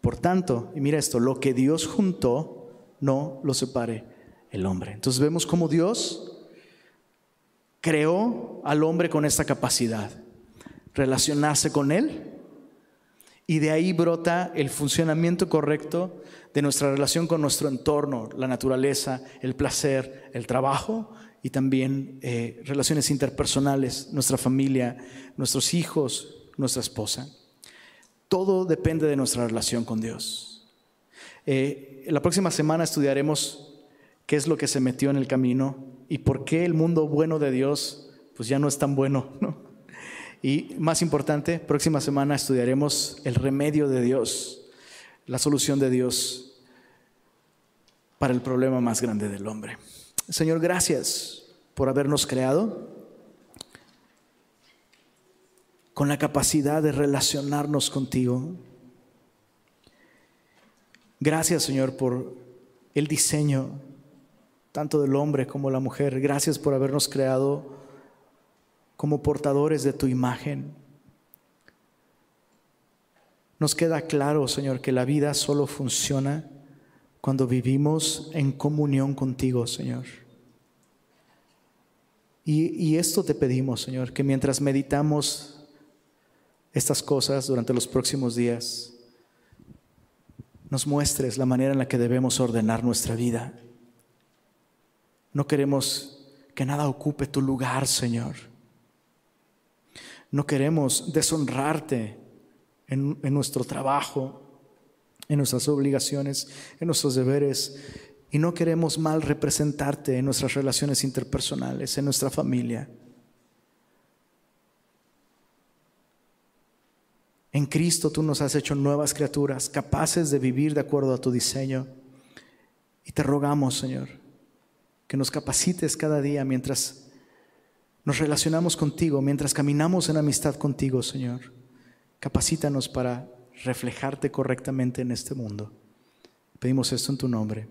S1: Por tanto, y mira esto, lo que Dios juntó, no lo separe el hombre. Entonces vemos cómo Dios creó al hombre con esta capacidad, relacionarse con Él, y de ahí brota el funcionamiento correcto de nuestra relación con nuestro entorno, la naturaleza, el placer, el trabajo y también eh, relaciones interpersonales, nuestra familia, nuestros hijos, nuestra esposa. Todo depende de nuestra relación con Dios. Eh, la próxima semana estudiaremos qué es lo que se metió en el camino y por qué el mundo bueno de Dios pues ya no es tan bueno. Y más importante, próxima semana estudiaremos el remedio de Dios la solución de Dios para el problema más grande del hombre. Señor, gracias por habernos creado con la capacidad de relacionarnos contigo. Gracias, Señor, por el diseño tanto del hombre como la mujer. Gracias por habernos creado como portadores de tu imagen. Nos queda claro, Señor, que la vida solo funciona cuando vivimos en comunión contigo, Señor. Y, esto te pedimos, Señor, que mientras meditamos estas cosas durante los próximos días, nos muestres la manera en la que debemos ordenar nuestra vida. No queremos que nada ocupe tu lugar, Señor. No queremos deshonrarte en, nuestro trabajo, en nuestras obligaciones, en nuestros deberes. Y no queremos mal representarte en nuestras relaciones interpersonales, en nuestra familia. En Cristo tú nos has hecho nuevas criaturas, capaces de vivir de acuerdo a tu diseño. Y te rogamos, Señor, que nos capacites cada día mientras nos relacionamos contigo, mientras caminamos en amistad contigo, Señor. Capacítanos para reflejarte correctamente en este mundo. Pedimos esto en tu nombre.